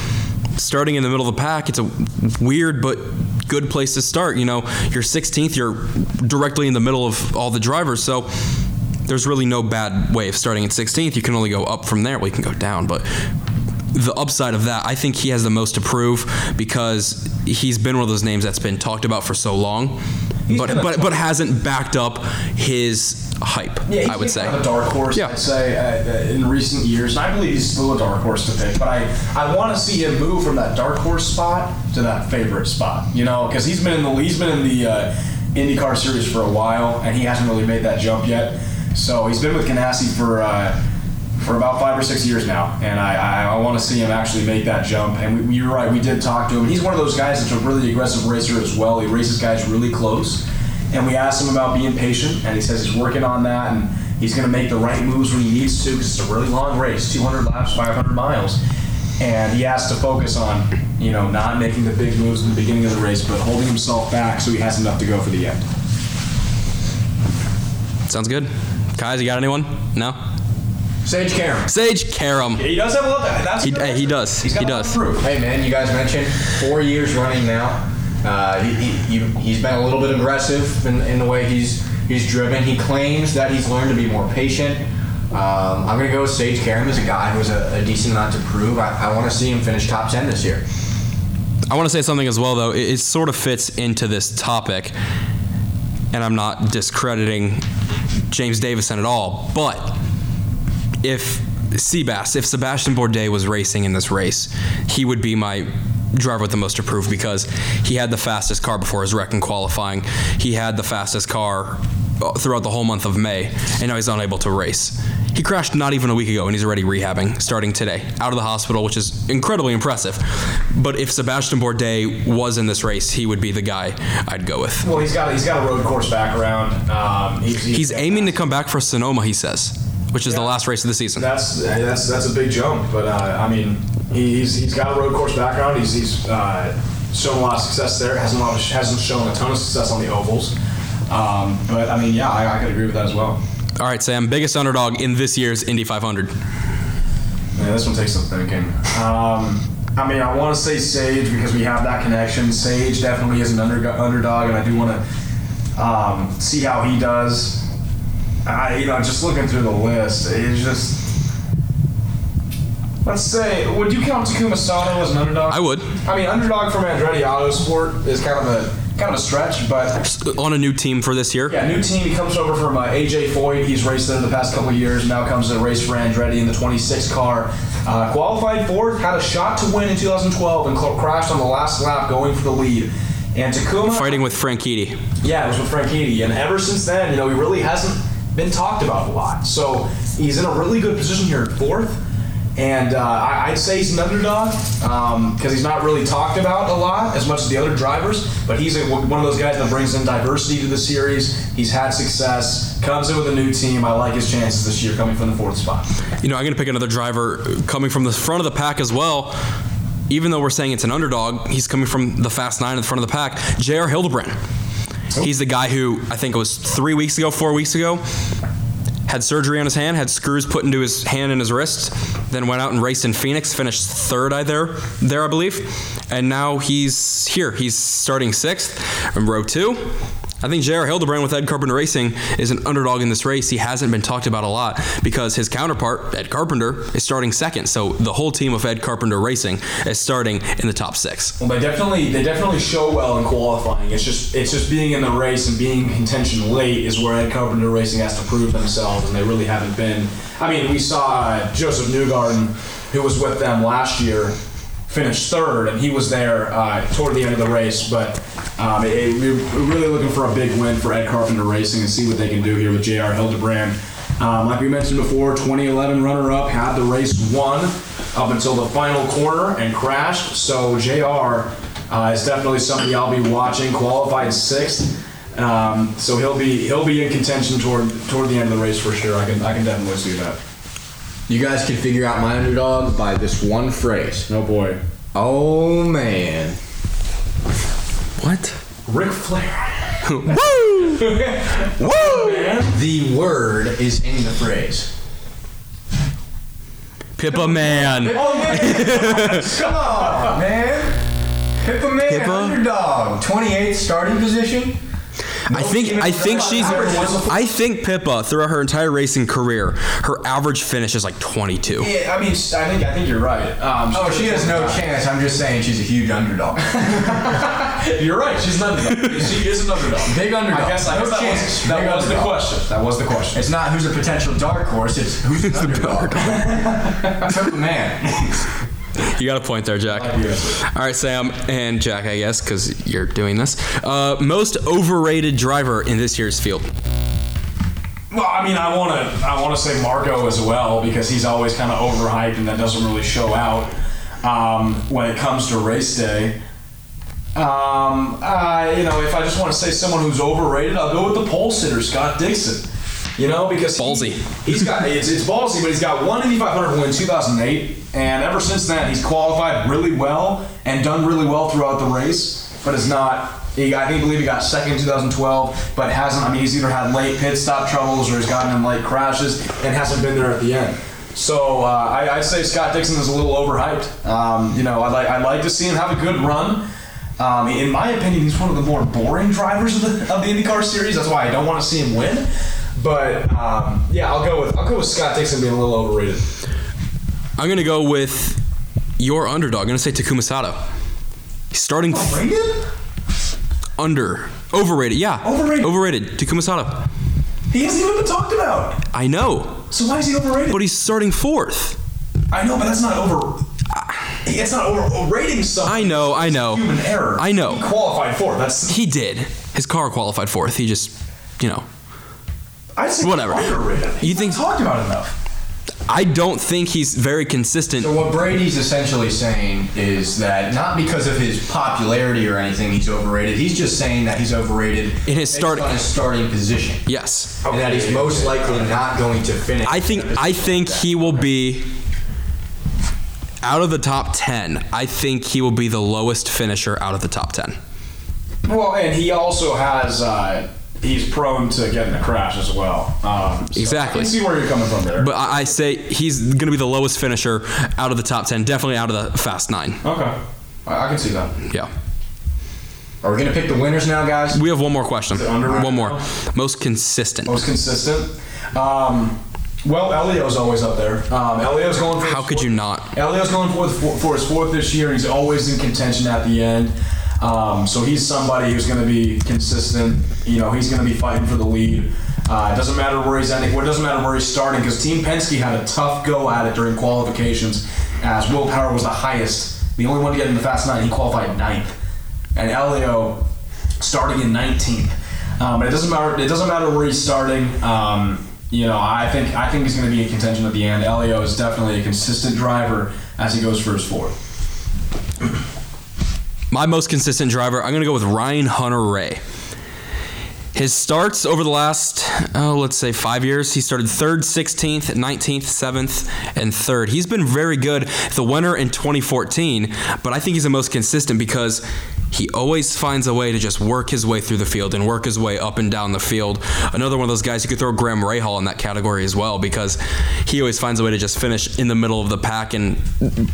starting in the middle of the pack, it's a weird but good place to start. You know, you're 16th, you're directly in the middle of all the drivers, so there's really no bad way of starting at 16th. You can only go up from there. Well, you can go down, but the upside of that, I think he has the most to prove because he's been one of those names that's been talked about for so long, but but but hasn't backed up his hype. Yeah, I would say. a dark horse. Yeah. I'd say uh, uh, in recent years, and I believe he's still a dark horse to pick. But I, I want to see him move from that dark horse spot to that favorite spot. You know, because he's been in the he's been in the uh, IndyCar series for a while, and he hasn't really made that jump yet. So he's been with Ganassi for. Uh, for about five or six years now, and I, I, I want to see him actually make that jump. And we, you're right, we did talk to him. He's one of those guys that's a really aggressive racer as well. He races guys really close, and we asked him about being patient, and he says he's working on that, and he's going to make the right moves when he needs to because it's a really long race, 200 laps, 500 miles, and he has to focus on, you know, not making the big moves in the beginning of the race, but holding himself back so he has enough to go for the end. Sounds good. Kais, you got anyone? No. Sage Karam. Sage Karam. He does have a lot. That's He- good. hey, he does. He's got He does. to prove. Hey man, you guys mentioned four years running now. Uh, he, he's been a little bit aggressive in, in the way he's he's driven. He claims that he's learned to be more patient. Um, I'm gonna go with Sage Karam as a guy who has a, a decent amount to prove. I, I want to see him finish top ten this year. I want to say something as well, though. It, it sort of fits into this topic, and I'm not discrediting James Davison at all. But if Seabass, if Sebastian Bourdais was racing in this race, he would be my driver with the most to prove because he had the fastest car before his wreck in qualifying. He had the fastest car uh, throughout the whole month of May, and now he's unable to race. He crashed not even a week ago, and he's already rehabbing starting today, out of the hospital, which is incredibly impressive. But if Sebastian Bourdais was in this race, he would be the guy I'd go with. Well, he's got he's got a road course background. Um, he's, He's aiming to come back for Sonoma, he says, which is the last race of the season. That's that's that's a big jump, but uh, I mean, he's he's got a road course background. He's he's uh, shown a lot of success there. hasn't a lot of, hasn't shown a ton of success on the ovals. Um, but I mean, yeah, I, I could agree with that as well. All right, Sam, biggest underdog in this year's Indy 500. Yeah, this one takes some thinking. Um, I mean, I want to say Sage because we have that connection. Sage definitely is an under- underdog, and I do want to um, see how he does. I, you know, just looking through the list, it's just. Let's say, would you count Takuma Sato as an underdog? I would. I mean, underdog from Andretti Autosport is kind of a kind of a stretch, but On a new team for this year. yeah, new team. He comes over from uh, AJ Foyt. He's raced there the past couple of years. Now comes to race for Andretti in the 26 car. Uh, qualified fourth, had a shot to win in 2012 and crashed on the last lap going for the lead. And Takuma, Fighting with Franchitti. yeah, it was with Franchitti. And ever since then, you know, he really hasn't been talked about a lot. So he's in a really good position here fourth. And uh, I'd say he's an underdog because he's not really talked about a lot as much as the other drivers. But he's a, one of those guys that brings in diversity to the series. He's had success, comes in with a new team. I like his chances this year coming from the fourth spot. You know, I'm going to pick another driver coming from the front of the pack as well. Even though we're saying it's an underdog, he's coming from the fast nine in the front of the pack. J.R. Hildebrand. He's the guy who I think it was three weeks ago, four weeks ago, had surgery on his hand, had screws put into his hand and his wrist, then went out and raced in Phoenix, finished third I there, there I believe, and now he's here. He's starting sixth in row two. I think J.R. Hildebrand with Ed Carpenter Racing is an underdog in this race. He hasn't been talked about a lot because his counterpart, Ed Carpenter, is starting second. So the whole team of Ed Carpenter Racing is starting in the top six. Well, they definitely they definitely show well in qualifying. It's just it's just being in the race and being in contention late is where Ed Carpenter Racing has to prove themselves, and they really haven't been. I mean, we saw Josef Newgarden, who was with them last year, finish third, and he was there uh, toward the end of the race. But um, it, it- we're really looking for a big win for Ed Carpenter Racing and see what they can do here with J.R. Hildebrand. Um, like we mentioned before, 2011 runner-up had the race won up until the final corner and crashed. So Jr. Uh, is definitely somebody I'll be watching. Qualified sixth, um, so he'll be he'll be in contention toward toward the end of the race for sure. I can I can definitely see that. You guys can figure out my underdog by this one phrase. Oh boy, Oh man. What? Ric Flair. Woo! Woo! The word is in the phrase. Pippa Mann. Oh, Come on, man. Pippa Mann, Pippa? underdog. 28th starting position. I think I think she's I think Pippa throughout her entire racing career, her average finish is like 22. Yeah, I mean, I think I think you're right. Um, Oh, she has no chance. I'm just saying she's a huge underdog. You're right. She's an underdog. she is an underdog. Big underdog. I guess I No that chance. was, that Big was the question. That was the question. It's not who's a potential dark horse. It's who's an underdog. Pippa Mann. You got a point there, Jack. All right, Sam and Jack, I guess, because you're doing this. Uh, most overrated driver in this year's field. Well, I mean, I want to I want to say Marco as well because he's always kind of overhyped and that doesn't really show out um, when it comes to race day. Um, uh, you know, if I just want to say someone who's overrated, I'll go with the pole sitter, Scott Dixon. You know, because he- Ballsy. he's got it's, it's ballsy, but he's got one Indy 500 win in 2008, and ever since then he's qualified really well and done really well throughout the race, but is not. He, I think believe he got second in 2012, but hasn't. I mean, he's either had late pit stop troubles or he's gotten in late crashes and hasn't been there at the end. So uh, I, say Scott Dixon is a little overhyped. Um, you know, I'd like I'd like to see him have a good run. Um, in my opinion, he's one of the more boring drivers of the of the IndyCar series. That's why I don't want to see him win. But um, yeah, I'll go with I'll go with Scott Dixon being a little overrated. I'm gonna go with your underdog. I'm gonna say Takuma Sato. He's starting Rated? under overrated. Yeah, Overrated. Overrated. Takuma Sato. He hasn't even been talked about. I know, So why is he overrated? but he's starting fourth. I know, but that's not over. It's not over rating someone. I know, I know. Human error. I know. He qualified fourth. That's He did. His car qualified fourth. He just, you know, I'd say Whatever. underrated. You think- not talked about enough? I don't think he's very consistent. So what Brady's essentially saying is that not because of his popularity or anything he's overrated. He's just saying that he's overrated In his based start- his starting position, Yes. and that he's most likely not going to finish. I think I think he will be out of the top 10. I think he will be the lowest finisher out of the top 10. Well, and he also has uh, he's prone to getting a crash as well. Um, so Exactly. I can see where you're coming from there. But I, I say he's going to be the lowest finisher out of the top 10, definitely out of the Fast 9. okay, I, I can see that. Yeah. Are we gonna pick the winners now, guys? We have one more question. One more. Most consistent. Most consistent. Um, well, Helio's always up there. Um, Helio's going for. How could you not? Helio's going for, for for his fourth this year. He's always in contention at the end. Um, so he's somebody who's going to be consistent. You know, he's going to be fighting for the lead. Uh, it doesn't matter where he's ending. It doesn't matter where he's starting because Team Penske had a tough go at it during qualifications, as Will Power was the highest, the only one to get in the Fast Nine. He qualified ninth, and Helio starting in 19th. Um, but it doesn't matter. It doesn't matter where he's starting. Um, you know, I think I think he's going to be in contention at the end. Helio is definitely a consistent driver as he goes for his fourth. My most consistent driver, I'm going to go with Ryan Hunter-Reay. His starts over the last, oh, let's say five years, he started third, 16th, 19th, 7th, and third. He's been very good. The winner in 2014, but I think he's the most consistent because he always finds a way to just work his way through the field and work his way up and down the field. Another one of those guys you could throw Graham Rahal in that category as well because he always finds a way to just finish in the middle of the pack and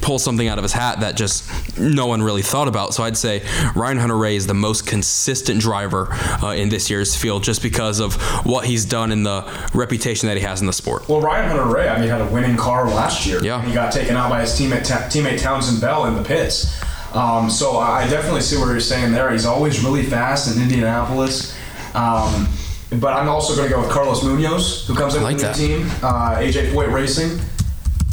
pull something out of his hat that just no one really thought about. So I'd say Ryan Hunter-Reay is the most consistent driver uh, in this year's field just because of what he's done and the reputation that he has in the sport. Well, Ryan Hunter-Reay, I mean, had a winning car last year. Yeah. He got taken out by his teammate, teammate Townsend Bell in the pits. Um, so I definitely see what you're saying there. He's always really fast in Indianapolis. Um, but I'm also going to go with Carlos Munoz, who comes in like with the team, uh, AJ Foyt Racing.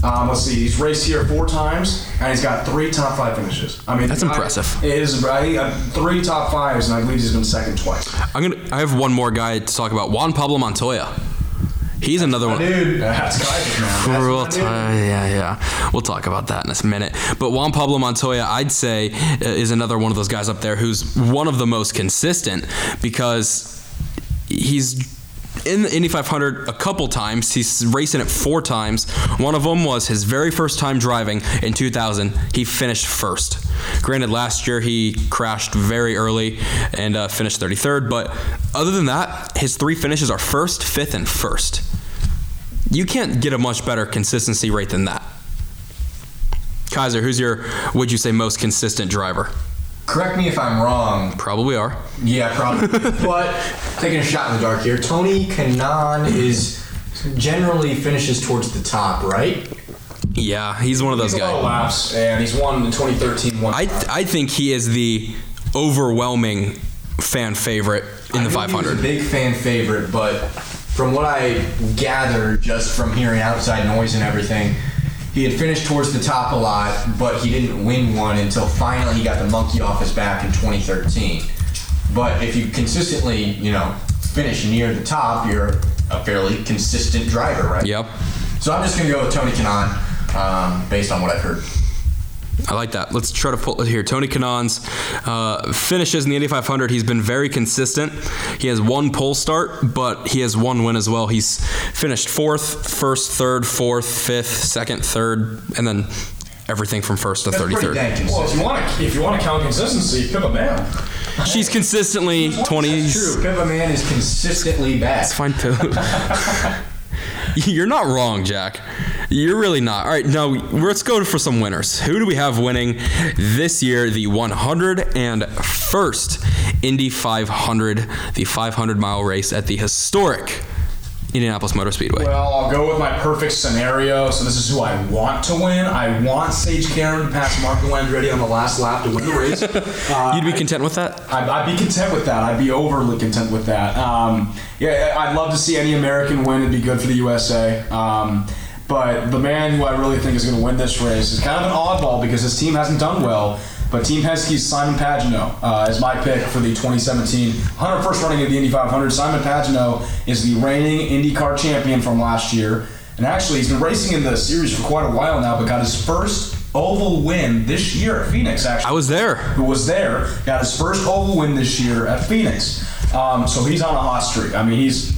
Um, let's see, he's raced here four times, and he's got three top five finishes. I mean, That's the guy- impressive. It is. I think, three top fives, and I believe he's been second twice. I'm gonna. I have one more guy to talk about. Juan Pablo Montoya. He's another one. Dude, that's Kizer, man. We'll That's t- my dude. yeah, yeah. We'll talk about that in a minute. But Juan Pablo Montoya, I'd say, uh, is another one of those guys up there who's one of the most consistent because he's in the Indy 500 a couple times. He's racing it four times. One of them was his very first time driving in 2000. He finished first. Granted, last year he crashed very early and uh, finished 33rd. But other than that, his three finishes are first, fifth, and first. You can't get a much better consistency rate than that. Kizer, who's your, would you say, most consistent driver? Correct me if I'm wrong. Probably are. Yeah, probably. but taking a shot in the dark here, Tony Kanaan is generally finishes towards the top, right? Yeah, he's one of those He's a lot of guys. laps, and he's won in 2013. One I, I think he is the overwhelming fan favorite in the I knew He was 500. a big fan favorite, but from what I gather just from hearing outside noise and everything, he had finished towards the top a lot, but he didn't win one until finally he got the monkey off his back in 2013. But if you consistently, you know, finish near the top, you're a fairly consistent driver, right? Yep. So I'm just gonna go with Tony Kanaan, um, based on what I've heard. I like that. Let's try to pull it here. Tony Kanaan's uh, finishes in the Indy 500. He's been very consistent. He has one pole start, but he has one win as well. He's finished fourth, first, third, fourth, fifth, second, third, and then everything from first to That's 33rd. Well, if you want to, if you want to count consistency, Pippa Mann. She's consistently 20s. True, Pippa Mann is consistently bad. It's fine too. You're not wrong, Jack. You're really not. All right, now let's go for some winners. Who do we have winning this year? The 101st Indy 500, the 500 mile race at the historic Indianapolis Motor Speedway. Well, I'll go with my perfect scenario. So this is who I want to win. I want Sage Karam to pass Marco Andretti on the last lap to win the race. Uh, You'd be content with that? I'd, I'd be content with that. I'd be overly content with that. Um, yeah, I'd love to see any American win. It'd be good for the USA. Um, but the man who I really think is going to win this race is kind of an oddball because his team hasn't done well. But Team Penske's Simon Pagenaud uh, is my pick for the 2017 101st running of the Indy 500. Simon Pagenaud is the reigning IndyCar champion from last year. And actually, he's been racing in the series for quite a while now, but got his first oval win this year at Phoenix, actually I was there. who was there, got his first oval win this year at Phoenix. Um, so he's on a hot streak. I mean, he's,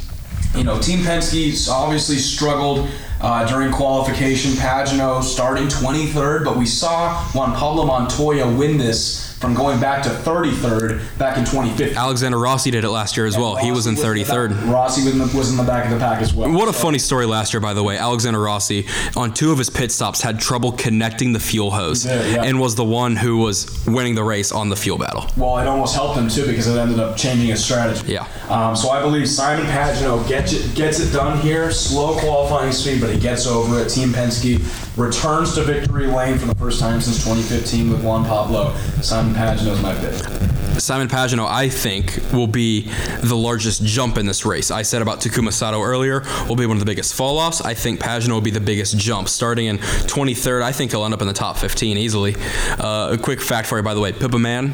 you know, Team Penske's obviously struggled uh, during qualification. Pagenaud starting 23rd, but we saw Juan Pablo Montoya win this from going back to 33rd back in 2015. Alexander Rossi did it last year as well. He was in Rossi the 33rd. back- Rossi was in, the, was in the back of the pack as well. What a So- funny story last year, by the way. Alexander Rossi, on two of his pit stops, had trouble connecting the fuel hose did, yeah. and was the one who was winning the race on the fuel battle. Well, it almost helped him too because it ended up changing his strategy. Yeah. Um, so I believe Simon Pagenaud gets it gets it done here. Slow qualifying speed, but he gets over it. Team Penske returns to victory lane for the first time since 2015 with Juan Pablo. Simon Pagenaud's my pick. Simon Pagenaud, I think, will be the largest jump in this race. I said about Takuma Sato earlier, will be one of the biggest fall offs. I think Pagenaud will be the biggest jump. Starting in 23rd, I think he'll end up in the top 15 easily. Uh, a quick fact for you, by the way Pippa Mann,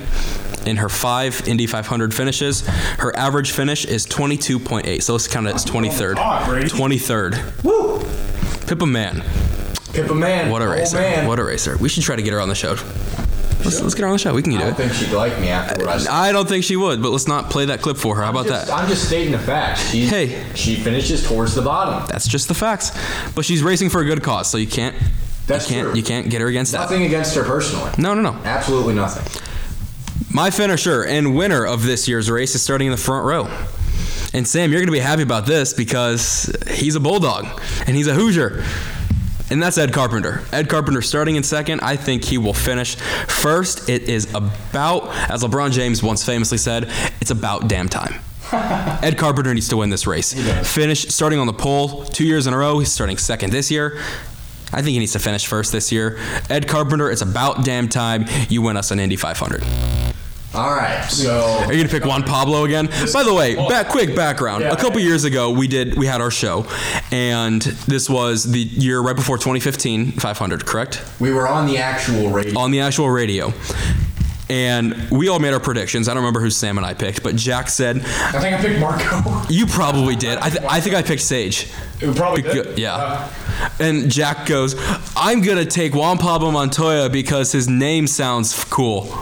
in her five Indy 500 finishes, her average finish is 22.8. So let's count it as 23rd. 23rd. Woo! Pippa Mann. Pippa Mann. What a racer. Man. What a racer. We should try to get her on the show. Let's, let's get her on the show. We can do it. I do don't it. think she'd like me afterwards. I I don't think she would, but let's not play that clip for her. How about just, that? I'm just stating the facts. She, Hey. she finishes towards the bottom. That's just the facts. But she's racing for a good cause, so you can't. That's you can't. true. You can't get her against that. Nothing against her personally. No, no, no. Absolutely nothing. My finisher and winner of this year's race is starting in the front row. And Sam, you're going to be happy about this because he's a bulldog and he's a Hoosier. And that's Ed Carpenter. Ed Carpenter starting in second. I think he will finish first. It is about, as LeBron James once famously said, it's about damn time. Ed Carpenter needs to win this race. Finish starting on the pole two years in a row. He's starting second this year. I think he needs to finish first this year. Ed Carpenter, it's about damn time you win us an Indy 500. All right, so Are you gonna pick Juan Pablo again? By the way, back quick background. Yeah. a couple years ago, we did we had our show, and this was the year right before 2015 500, correct? we were on the actual radio. On the actual radio. And we all made our predictions. I don't remember who Sam and I picked, but Jack said, I think I picked Marco. "You probably did." I, th- I think I picked Sage. It probably Beca- did. yeah. Uh-huh. And Jack goes, "I'm gonna take Juan Pablo Montoya because his name sounds cool."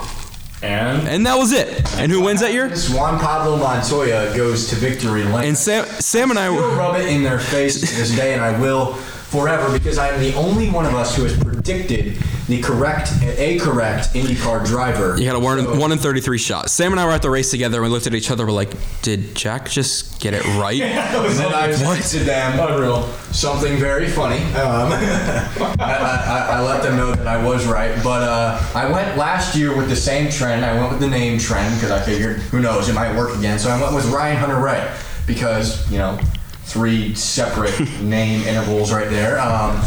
And And that was it. And who wins that year? Juan Pablo Montoya goes to victory lane. And Sam, Sam and I I will rub it in their face to this day, and I will forever because I am the only one of us who has predicted the correct, a correct IndyCar driver. You had a one, So- one in 33 shot. Sam and I were at the race together and we looked at each other. We're like, did Jack just get it right? And then I said to them unreal. something very funny. Um, I, I, I let them know that I was right, but uh, I went last year with the same trend. I went with the name trend because I figured, who knows, it might work again. So I went with Ryan Hunter-Reay because you know three separate name intervals right there. Um,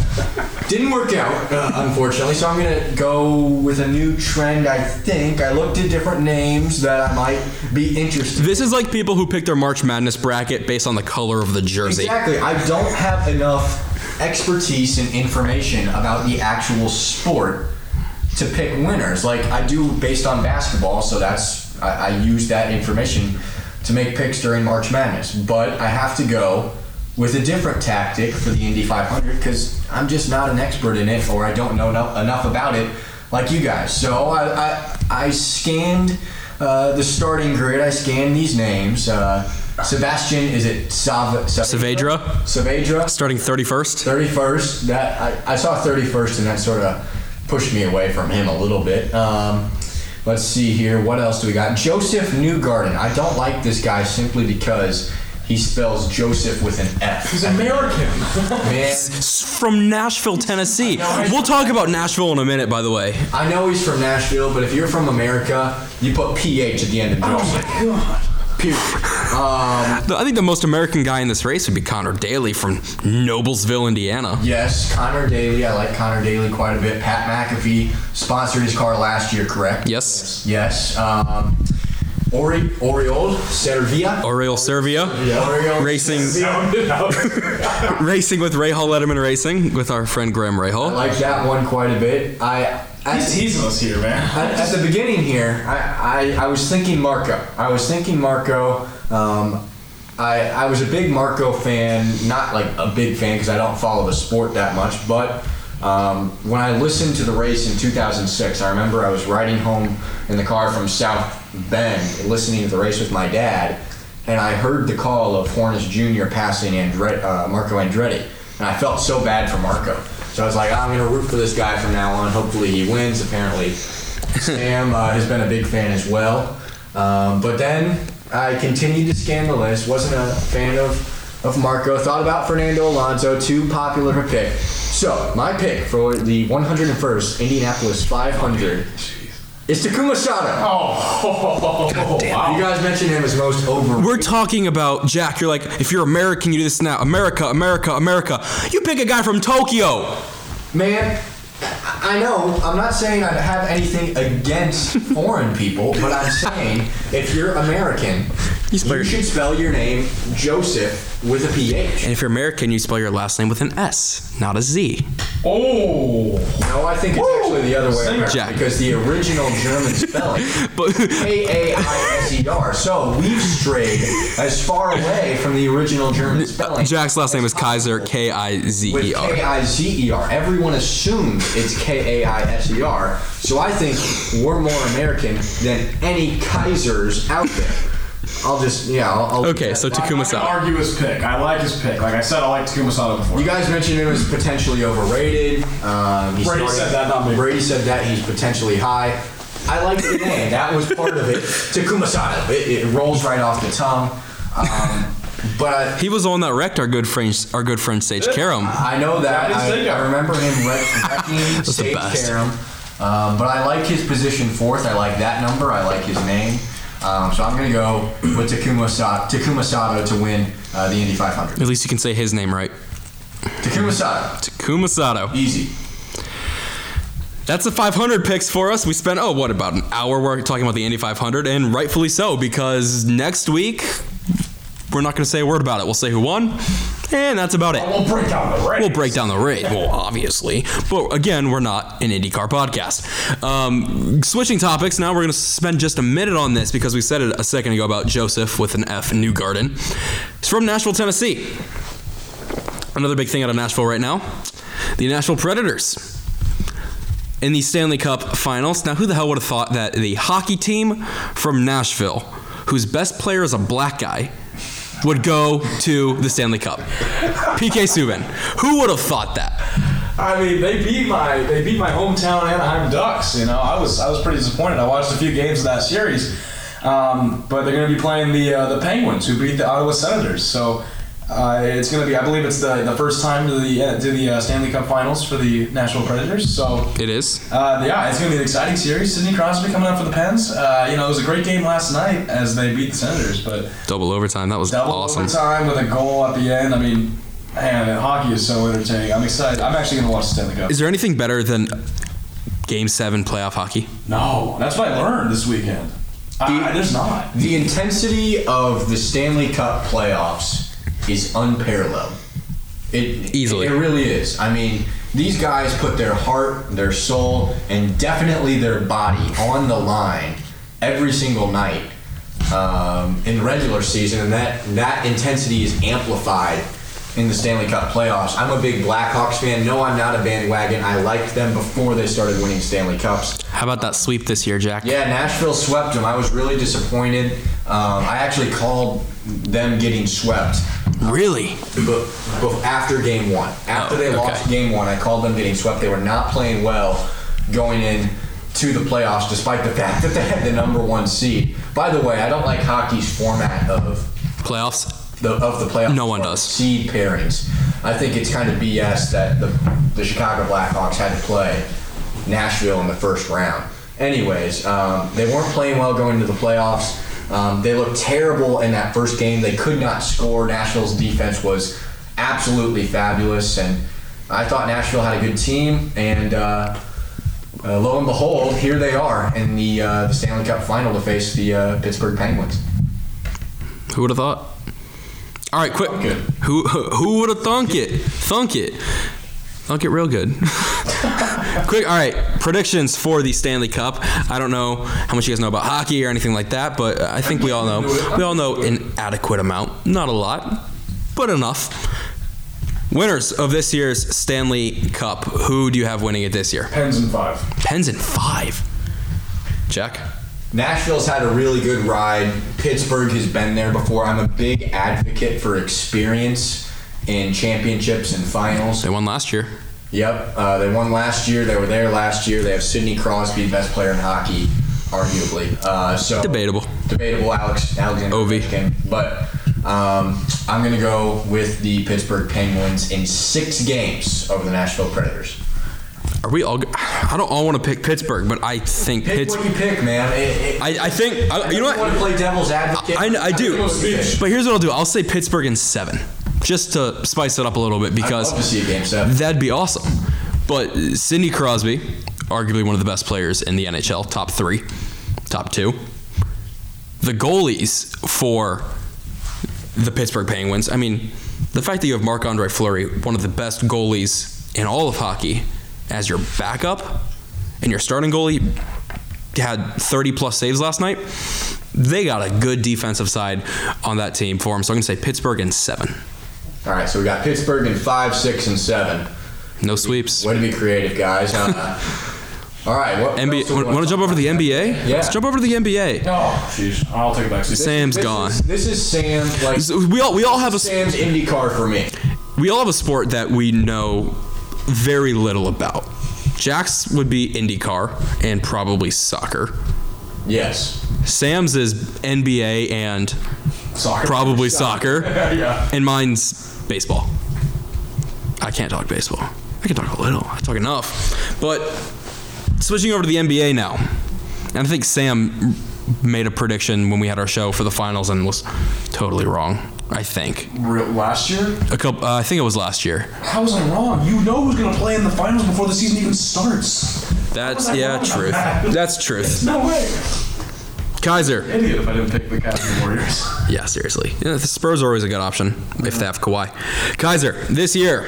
didn't work out, uh, unfortunately. So I'm gonna go with a new trend. I think I looked at different names that I might be interested. This is like people who pick their March Madness bracket based on the color of the jersey. Exactly. I don't have enough expertise and information about the actual sport to pick winners. Like I do based on basketball, so that's I, I use that information to make picks during March Madness. But I have to go with a different tactic for the Indy 500 because I'm just not an expert in it, or I don't know enough, enough about it like you guys. So I I, I scanned uh, the starting grid. I scanned these names. Uh, Sebastian, is it Sav- Saavedra? Saavedra. Starting 31st. 31st. That I, I saw 31st, and that sort of pushed me away from him a little bit. Um, let's see here. What else do we got? Josef Newgarden. I don't like this guy simply because he spells Joseph with an F. He's American. Man, From Nashville, Tennessee. We'll talk about Nashville in a minute, by the way. I know he's from Nashville, but if you're from America, you put PH at the end of Joseph. Oh my God. Period. Um, I think the most American guy in this race would be Conor Daly from Noblesville, Indiana. yes, Conor Daly. I like Conor Daly quite a bit. Pat McAfee sponsored his car last year, correct? Yes. Yes. Um, Ori, Oriol Servia. Oriol Servia. Oriol Racing, racing with Rahal Letterman Racing with our friend Graham I Rahal. like that one quite a bit. I at, He's teasing us here, man. at, at the beginning here, I, I, I was thinking Marco. I was thinking Marco. Um, I, I was a big Marco fan, not like a big fan because I don't follow the sport that much, but um, when I listened to the race in 2006, I remember I was riding home in the car from South Bend listening to the race with my dad, and I heard the call of Hornish Jr. passing Andre, uh, Marco Andretti, and I felt so bad for Marco. So I was like, I'm going to root for this guy from now on. Hopefully he wins. Apparently, Sam uh, has been a big fan as well. Um, but then I continued to scan the list. Wasn't a fan of of Marco. Thought about Fernando Alonso. Too popular a pick. So my pick for the 101st Indianapolis 500 is Takuma Sato. Oh, wow. You guys mentioned him as most over. We're talking about Jack. You're like, if you're American, you do this now. America, America, America. You pick a guy from Tokyo. Man, I know. I'm not saying I have anything against foreign people, but I'm saying if you're American, you, spell your- should spell your name Joseph with a PH. And if you're American, you spell your last name with an S, not a Z. Oh. No, I think it's actually the other way around Jack. because the original German spelling But K A I S E R. So we've strayed as far away from the original German spelling. Jack's last name is Kizer, K I Z with E K R. I Z E R. Everyone assumes it's K A I S E R. So I think we're more American than any Kaisers out there. I'll just yeah. I'll, I'll Okay, so Takuma not gonna Sato. argue his pick. I like his pick. Like I said, I like Takuma Sato before. You guys mentioned him as potentially overrated. Um, he's Brady starting- said that, not me. Brady said that he's potentially high. I like the name. That was part of it. Takuma Sato. It, it rolls right off the tongue. Um, but He was the one that wrecked our good friend, our good friend Sage Karam. I know that. I, big I guy. remember him wreck- wrecking the Sage best. Karam. Um, but I like his position fourth. I like that number. I like his name. Um, so I'm going to go with Takuma, Sa- Takuma Sato to win uh, the Indy 500. At least you can say his name right. Takuma Sato. Takuma Sato. Easy. That's the 500 picks for us. We spent, oh, what, about an hour talking about the Indy 500, and rightfully so, because next week, we're not going to say a word about it. We'll say who won, and that's about it. We'll break down the race. We'll break down the race. Well, obviously. But again, we're not an IndyCar podcast. Um, switching topics, now we're going to spend just a minute on this because we said it a second ago about Joseph with an F in Newgarden. He's from Nashville, Tennessee. Another big thing out of Nashville right now the Nashville Predators. In the Stanley Cup finals. Now, who the hell would have thought that the hockey team from Nashville, whose best player is a black guy, would go to the Stanley Cup? PK Subban. Who would have thought that? I mean, they beat my they beat my hometown Anaheim Ducks. You know, I was I was pretty disappointed. I watched a few games of that series, um, but they're going to be playing the uh, the Penguins, who beat the Ottawa Senators. So uh, it's going to be, I believe, it's the, the first time to the uh, to the uh, Stanley Cup Finals for the Nashville Predators. So It is. uh, yeah, it's going to be an exciting series. Sidney Crosby coming up for the Pens. Uh, you know, it was a great game last night as they beat the Senators, but Double overtime. That was double awesome. overtime with a goal at the end. I mean, man, hockey is so entertaining. I'm excited. I'm actually going to watch the Stanley Cup. Is there anything better than Game 7 playoff hockey? No, that's what I learned this weekend. I, I- there's not. The intensity of the Stanley Cup playoffs is unparalleled. It Easily. It really is. I mean, these guys put their heart, their soul, and definitely their body on the line every single night um, in the regular season, and that that intensity is amplified in the Stanley Cup playoffs. I'm a big Blackhawks fan. No, I'm not a bandwagon. I liked them before they started winning Stanley Cups. How about that sweep this year, Jack? Yeah, Nashville swept them. I was really disappointed. Um, I actually called them getting swept Really? but, but after game one. After Oh, they okay. lost game one, I called them getting swept. They were not playing well going in to the playoffs, despite the fact that they had the number one seed. By the way, I don't like hockey's format of Playoffs? The of the playoffs. No one does. Seed pairings. I think it's kind of BS that the the Chicago Blackhawks had to play Nashville in the first round. Anyways, um, they weren't playing well going into the playoffs. Um, they looked terrible in that first game. They could not score. Nashville's defense was absolutely fabulous, and I thought Nashville had a good team. And uh, uh, lo and behold, here they are in the uh, the Stanley Cup final to face the uh, Pittsburgh Penguins. Who would have thought? All right, quick. it. Who who would have thunk it? Thunk it. Thunk it real good. quick. All right. Predictions for the Stanley Cup. I don't know how much you guys know about hockey or anything like that, but I think we all know. We all know an adequate amount. Not a lot, but enough. Winners of this year's Stanley Cup. Who do you have winning it this year? Pens and five. Pens in five. Jack. Nashville's had a really good ride. Pittsburgh has been there before. I'm a big advocate for experience in championships and finals. They won last year. Yep, uh, they won last year. They were there last year. They have Sidney Crosby, best player in hockey, arguably. Uh, so Debatable. debatable. Alex Alexander. Ovechkin. but um, I'm gonna go with the Pittsburgh Penguins in six games over the Nashville Predators. Are we all? I don't all want to pick Pittsburgh, but I think Pick Pittsburgh. what you pick, man. It, it, I, I think I, you know what. want to play devil's advocate? I, I do, you pick. but here's what I'll do. I'll say Pittsburgh in seven, just to spice it up a little bit because love to see a game seven. that'd be awesome. But Sidney Crosby, arguably one of the best players in the NHL, top three, top two. The goalies for the Pittsburgh Penguins. I mean, the fact that you have Marc Andre Fleury, one of the best goalies in all of hockey, as your backup, and your starting goalie had 30 plus saves last night. They got a good defensive side on that team for him. So I'm going to say Pittsburgh in seven. All right, so we got Pittsburgh in five, six, and seven. No sweeps. Way to be creative, guys. Uh, all right, what NBA. else do we Want to jump over to the NBA? Yeah. Let's jump over to the NBA. Oh, jeez. I'll take it back. Sam's this gone. Is, this is Sam. Like we all we all have a Sam's Indy car for me. we all have a sport that we know very little about. Jack's would be IndyCar and probably soccer. Yes. Sam's is NBA and Soccer. probably soccer, yeah. and mine's baseball. I can't talk baseball. I can talk a little. I talk enough. But switching over to the NBA now, and I think Sam made a prediction when we had our show for the finals and was totally wrong. I think Real, last year? a couple. Uh, I think it was last year. How was I wrong? You know who's going to play in the finals before the season even starts. That's yeah, truth. that? That's truth. No way. Kizer. Idiot if I didn't pick the Cavs Warriors. Yeah, seriously. Yeah, the Spurs are always a good option if they have Kawhi. Kizer, this year,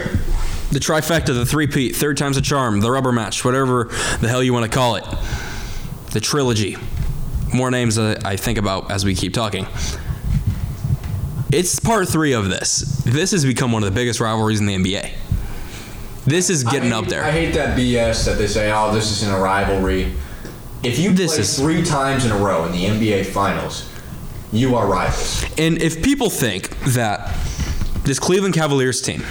the trifecta, the three-peat, third time's a charm, the rubber match, whatever the hell you want to call it, the trilogy. More names that I think about as we keep talking. It's part three of this. This has become one of the biggest rivalries in the NBA. This is getting I up there. I hate that BS that they say, "Oh, this isn't a rivalry." If you This play is- three times in a row in the NBA Finals, you are rivals. And if people think that this Cleveland Cavaliers team,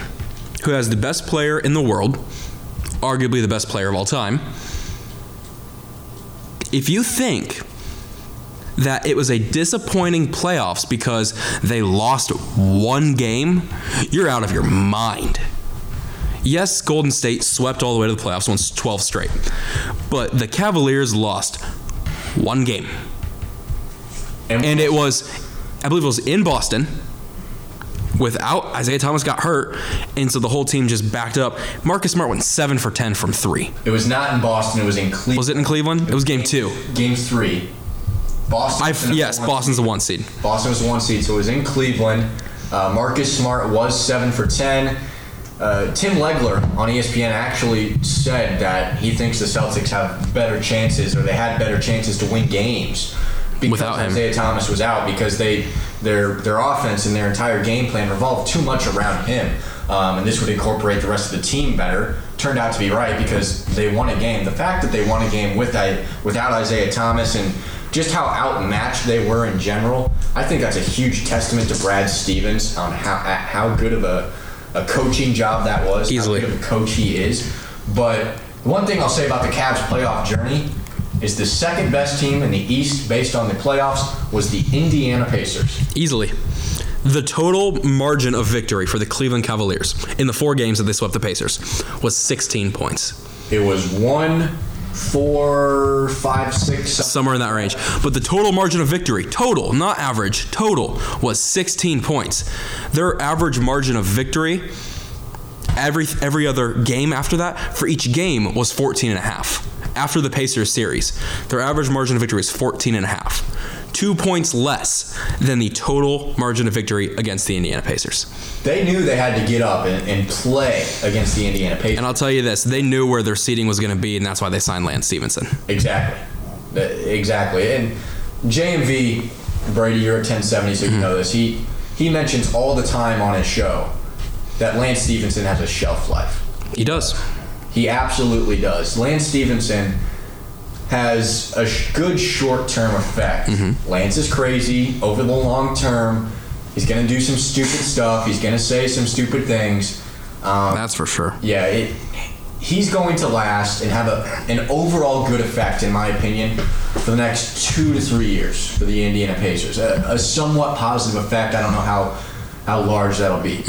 who has the best player in the world, arguably the best player of all time, if you think that it was a disappointing playoffs because they lost one game, you're out of your mind. Yes, Golden State swept all the way to the playoffs, won 12 straight. But the Cavaliers lost one game and it was I believe it was in Boston without Isaiah Thomas got hurt and so the whole team just backed up. Marcus Smart went 7 for 10 from 3. It was not in Boston. It was in Cleveland. Was it in Cleveland? It was game 2. Game three. Boston. I was in the yes, one Boston's the 1 seed. Boston was the one seed, so it was in Cleveland. Uh, Marcus Smart was seven for ten. Uh, Tim Legler on ESPN actually said that he thinks the Celtics have better chances, or they had better chances to win games because Without him. Isaiah Thomas was out because they their their offense and their entire game plan revolved too much around him, um, and this would incorporate the rest of the team better. Turned out to be right because they won a game. The fact that they won a game with I, without Isaiah Thomas and just how outmatched they were in general, I think that's a huge testament to Brad Stevens on how at how good of a, a coaching job that was. Easily. How good of a coach he is. But one thing I'll say about the Cavs playoff journey is the second best team in the East based on the playoffs was the Indiana Pacers. Easily. The total margin of victory for the Cleveland Cavaliers in the four games that they swept the Pacers was 16 points. It was one, four, five, six. something. somewhere in that range. But the total margin of victory, total, not average, total was 16 points. Their average margin of victory every every other game after that for each game was 14 and a half. After the Pacers series, their average margin of victory is 14 and a half. 2 points less than the total margin of victory against the Indiana Pacers. They knew they had to get up and, and play against the Indiana Pacers. And I'll tell you this, they knew where their seating was going to be and that's why they signed Lance Stephenson. Exactly. Exactly. And JMV, Brady, you're at 1070, so you Mm-hmm. know this. He he mentions all the time on his show that Lance Stephenson has a shelf life. He does. He absolutely does. Lance Stephenson has a sh- good short term effect. Mm-hmm. Lance is crazy over the long term. He's going to do some stupid stuff. He's going to say some stupid things. Um, That's for sure. yeah, it, he's going to last and have a, an overall good effect, in my opinion, for the next two to three years for the Indiana Pacers. A, a somewhat positive effect. I don't know how how large that'll be,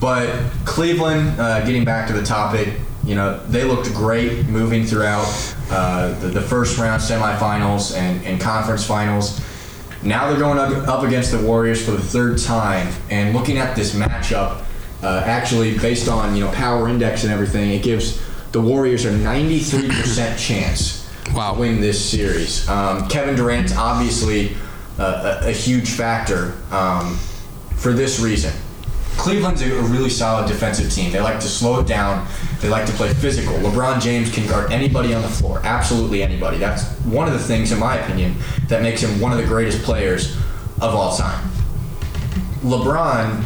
but Cleveland. Uh, getting back to the topic, you know, they looked great moving throughout uh, the, the first round semifinals and, and conference finals. Now they're going up, up against the Warriors for the third time, and looking at this matchup, uh, actually based on you know power index and everything, it gives the Warriors a 93% chance Wow. to win this series. Um, Kevin Durant's obviously uh, a, a huge factor um, for this reason. Cleveland's a, a really solid defensive team. They like to slow it down. They like to play physical. LeBron James can guard anybody on the floor, absolutely anybody. That's one of the things, in my opinion, that makes him one of the greatest players of all time. LeBron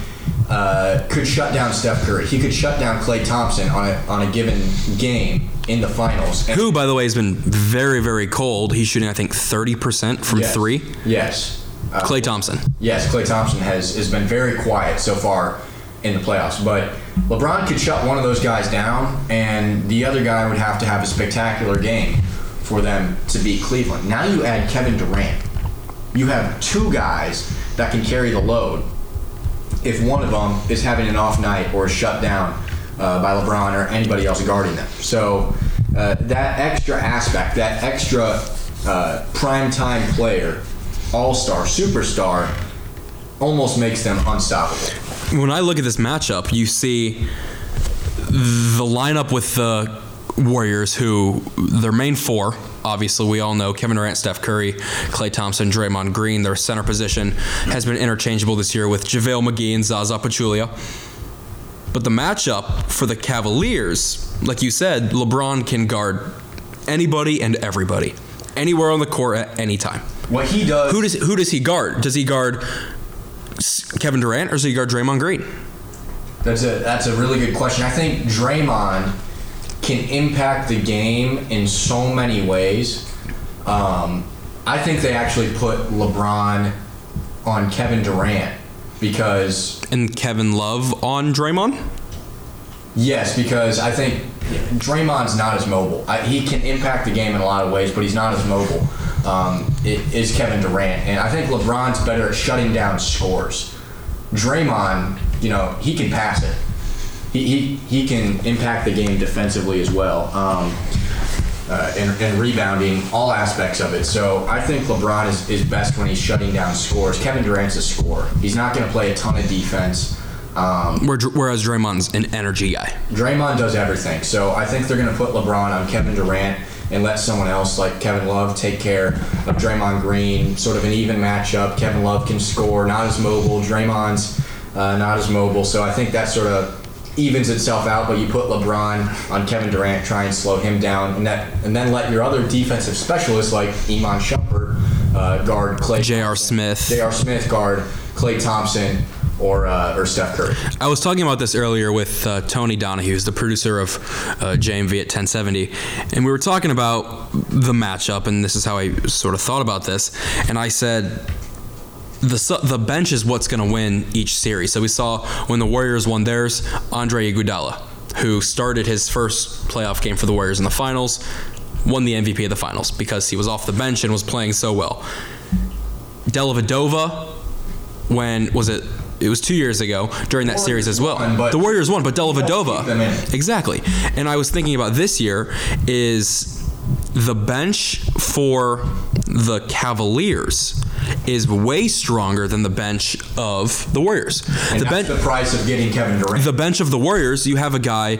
uh, could shut down Steph Curry. He could shut down Klay Thompson on a on a given game in the finals. And- Who, by the way, has been very, very cold. He's shooting, I think, 30% from Yes. three. Yes. Uh, Klay Thompson. Yes, Klay Thompson has has been very quiet so far in the playoffs, but LeBron could shut one of those guys down, and the other guy would have to have a spectacular game for them to beat Cleveland. Now you add Kevin Durant. You have two guys that can carry the load if one of them is having an off night or is shut down uh, by LeBron or anybody else guarding them. So uh, that extra aspect, that extra uh, prime time player, all star, superstar, almost makes them unstoppable. When I look at this matchup, you see the lineup with the Warriors, who their main four, obviously we all know Kevin Durant, Steph Curry, Klay Thompson, Draymond Green. Their center position has been interchangeable this year with JaVale McGee and Zaza Pachulia. But the matchup for the Cavaliers, like you said, LeBron can guard anybody and everybody, anywhere on the court at any time. What he does, Who does who does he guard? Does he guard Kevin Durant or does he guard Draymond Green? That's a that's a really good question. I think Draymond can impact the game in so many ways. Um, I think they actually put LeBron on Kevin Durant because And Kevin Love on Draymond? yes, because I think Draymond's not as mobile. I, he can impact the game in a lot of ways, but he's not as mobile. Um, is Kevin Durant, and I think LeBron's better at shutting down scores. Draymond, you know, he can pass it. He, he, he can impact the game defensively as well, um, uh, and, and rebounding, all aspects of it. So I think LeBron is, is best when he's shutting down scores. Kevin Durant's a scorer. He's not going to play a ton of defense. Um, Whereas Draymond's an energy guy. Draymond does everything. So I think they're going to put LeBron on Kevin Durant and let someone else like Kevin Love take care of Draymond Green. Sort of an even matchup. Kevin Love can score, not as mobile. Draymond's uh, not as mobile. So I think that sort of evens itself out. But you put LeBron on Kevin Durant, try and slow him down, and that, and then let your other defensive specialists like Iman Shumpert uh, guard Klay. J.R. Smith. J.R. Smith guard Klay Thompson or uh, or Steph Curry. I was talking about this earlier with uh, Tony Donahue, who's the producer of uh, JMV at 1070, and we were talking about the matchup, and this is how I sort of thought about this. And I said, the the bench is what's going to win each series. So we saw when the Warriors won theirs, Andre Iguodala, who started his first playoff game for the Warriors in the finals, won the MVP of the finals because he was off the bench and was playing so well. Dellavedova, when was it? It was two years ago during that series as well. won, the Warriors won, but Dellavedova, exactly. And I was thinking about this year is the bench for the Cavaliers is way stronger than the bench of the Warriors. And the bench the price of getting Kevin Durant. the bench of the Warriors, you have a guy,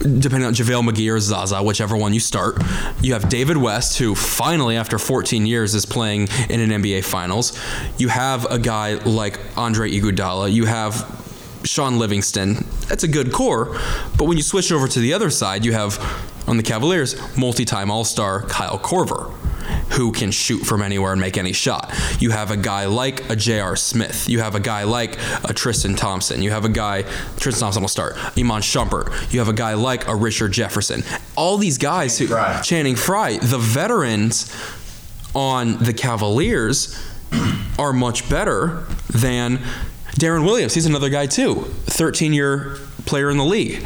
depending on JaVale McGee or Zaza, whichever one you start. You have David West, who finally, after 14 years, is playing in an NBA Finals. You have a guy like Andre Iguodala. You have Shaun Livingston. That's a good core. But when you switch over to the other side, you have on the Cavaliers multi-time All-Star Kyle Korver who can shoot from anywhere and make any shot. You have a guy like a J.R. Smith. You have a guy like a Tristan Thompson. You have a guy, Tristan Thompson will start, Iman Shumpert. You have a guy like a Richard Jefferson. All these guys who, Frye. Channing Frye, the veterans on the Cavaliers are much better than Deron Williams. He's another guy too, 13 year player in the league.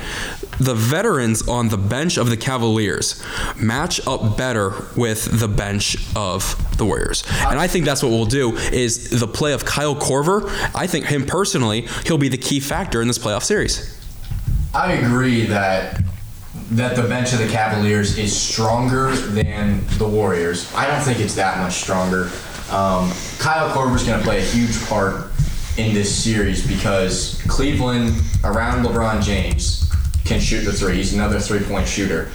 The veterans on the bench of the Cavaliers match up better with the bench of the Warriors. And I think that's what we'll do is the play of Kyle Korver. I think him personally, he'll be the key factor in this playoff series. I agree that that the bench of the Cavaliers is stronger than the Warriors. I don't think it's that much stronger. Um, Kyle is going to play a huge part in this series because Cleveland, around LeBron James, can shoot the three. He's another three-point shooter.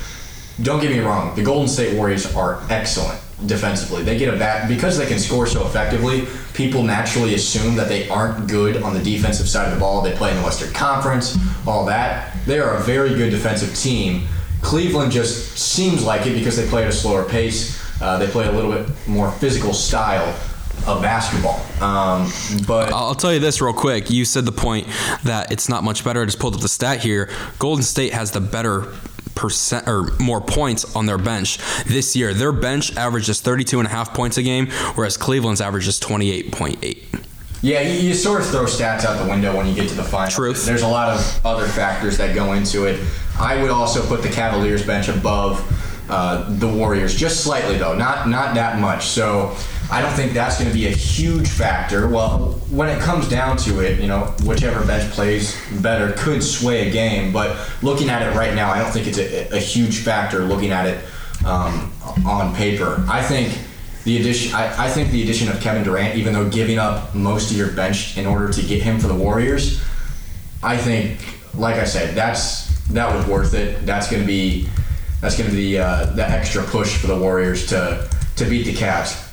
Don't get me wrong, the Golden State Warriors are excellent defensively. They get a back because they can score so effectively. People naturally assume that they aren't good on the defensive side of the ball. They play in the Western Conference, all that. They are a very good defensive team. Cleveland just seems like it because they play at a slower pace. Uh, they play a little bit more physical style of basketball. Um, but I'll tell you this real quick. You said the point that it's not much better. I just pulled up the stat here. Golden State has the better percent or more points on their bench this year. Their bench averages 32 and a half points a game, whereas Cleveland's averages 28.8. Yeah, you, you sort of throw stats out the window when you get to the final. Truth. There's a lot of other factors that go into it. I would also put the Cavaliers bench above uh, the Warriors, just slightly though, not not that much. So I don't think that's going to be a huge factor. Well, when it comes down to it, you know, whichever bench plays better could sway a game. But looking at it right now, I don't think it's a, a huge factor. Looking at it um, on paper, I think the addition. I, I think the addition of Kevin Durant, even though giving up most of your bench in order to get him for the Warriors, I think, like I said, that's that was worth it. That's going to be that's going to be uh, the extra push for the Warriors to to beat the Cavs.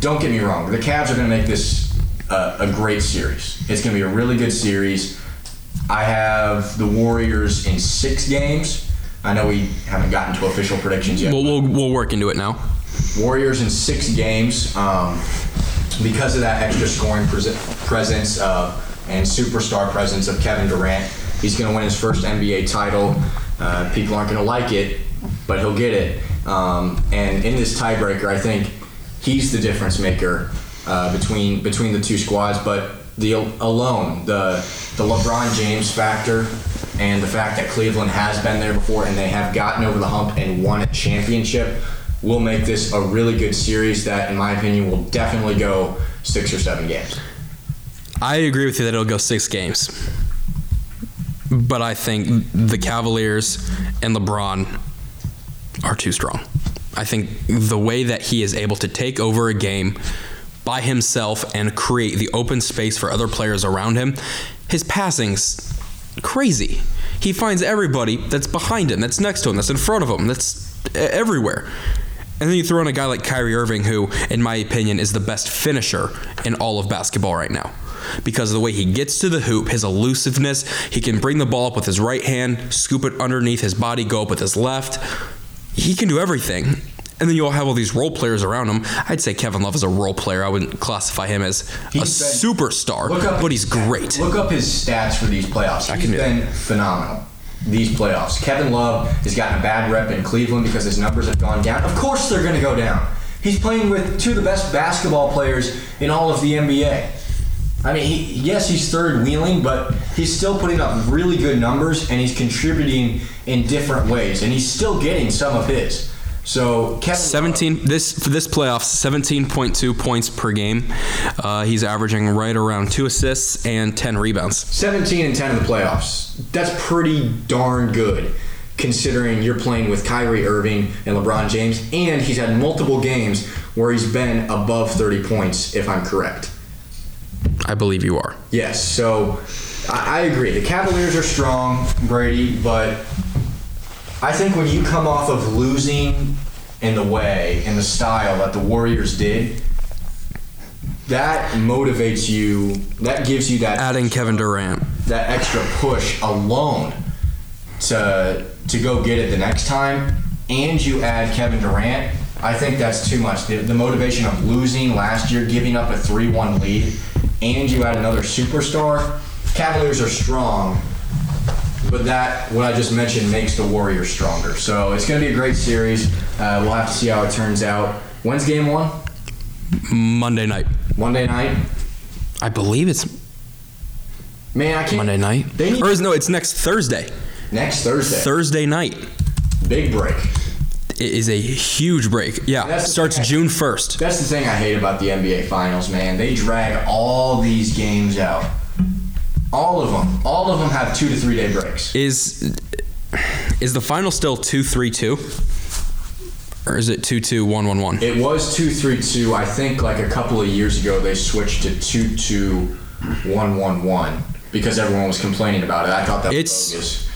Don't get me wrong, the Cavs are going to make this uh, a great series. It's going to be a really good series. I have the Warriors in six games. I know we haven't gotten to official predictions yet. We'll, we'll, we'll work into it now. Warriors in six games um, because of that extra scoring pres- presence uh, and superstar presence of Kevin Durant. He's going to win his first NBA title. Uh, people aren't going to like it, but he'll get it. Um, and in this tiebreaker, I think he's the difference maker uh, between between the two squads. But the alone, the the LeBron James factor, and the fact that Cleveland has been there before and they have gotten over the hump and won a championship will make this a really good series that, in my opinion, will definitely go six or seven games. I agree with you that it'll go six games. But I think the Cavaliers and LeBron are too strong. I think the way that he is able to take over a game by himself and create the open space for other players around him, his passing's crazy. He finds everybody that's behind him, that's next to him, that's in front of him, that's everywhere. And then you throw in a guy like Kyrie Irving, who, in my opinion, is the best finisher in all of basketball right now. Because of the way he gets to the hoop, his elusiveness, he can bring the ball up with his right hand, scoop it underneath his body, go up with his left. He can do everything. And then you'll have all these role players around him. I'd say Kevin Love is a role player. I wouldn't classify him as a been- superstar, Look up but he's great. Look up his stats for these playoffs. He's been phenomenal. These playoffs. Kevin Love has gotten a bad rep in Cleveland because his numbers have gone down. Of course, they're going to go down. He's playing with two of the best basketball players in all of the NBA. I mean, he, yes, he's third wheeling, but he's still putting up really good numbers and he's contributing in different ways, and he's still getting some of his. So Kevin 17 this for this playoffs 17.2 points per game uh, he's averaging right around two assists and 10 rebounds 17 and 10 in the playoffs. That's pretty darn good considering you're playing with Kyrie Irving and LeBron James, and he's had multiple games where he's been above 30 points, if I'm correct. I believe you are Yes, so I, I agree. The Cavaliers are strong, Brady, but I think when you come off of losing in the way, in the style that the Warriors did, that motivates you, that gives you that adding kevin durant that extra push alone to to go get it the next time, and you add Kevin Durant, I think that's too much. The, the motivation of losing last year, giving up a three-one lead, and you add another superstar. Cavaliers are strong, but that what I just mentioned makes the Warriors stronger. So it's going to be a great series. Uh, we'll have to see how it turns out. When's game one? monday night Monday night. i believe it's Man, I can't. monday night They need or is no it's next thursday Next Thursday. Thursday night. Big break. It is a huge break. Yeah, starts June 1st. That's the thing I hate about the NBA Finals, man. They drag all these games out. All of them. All of them have two to three day breaks. Is is the final still 2-3-2? Or is it 2-2-1-1-1? It was two three two. I think like a couple of years ago they switched to two two one one one because everyone was complaining about it. I thought that was It's- bogus.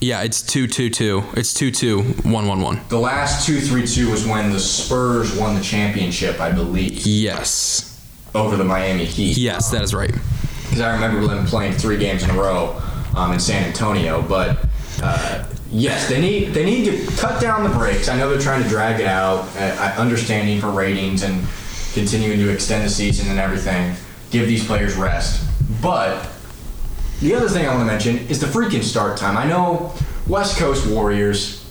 Yeah, it's 2-2-2. It's 2-2-1-1-1. The last two three two was when the Spurs won the championship, I believe, Yes. over the Miami Heat. Yes, that is right. because I remember them playing three games in a row um, in San Antonio. But uh, yes, they need they need to cut down the breaks. I know they're trying to drag it out. Uh, understanding for ratings and continuing to extend the season and everything. Give these players rest, but. The other thing I want to mention is the freaking start time. I know West Coast Warriors.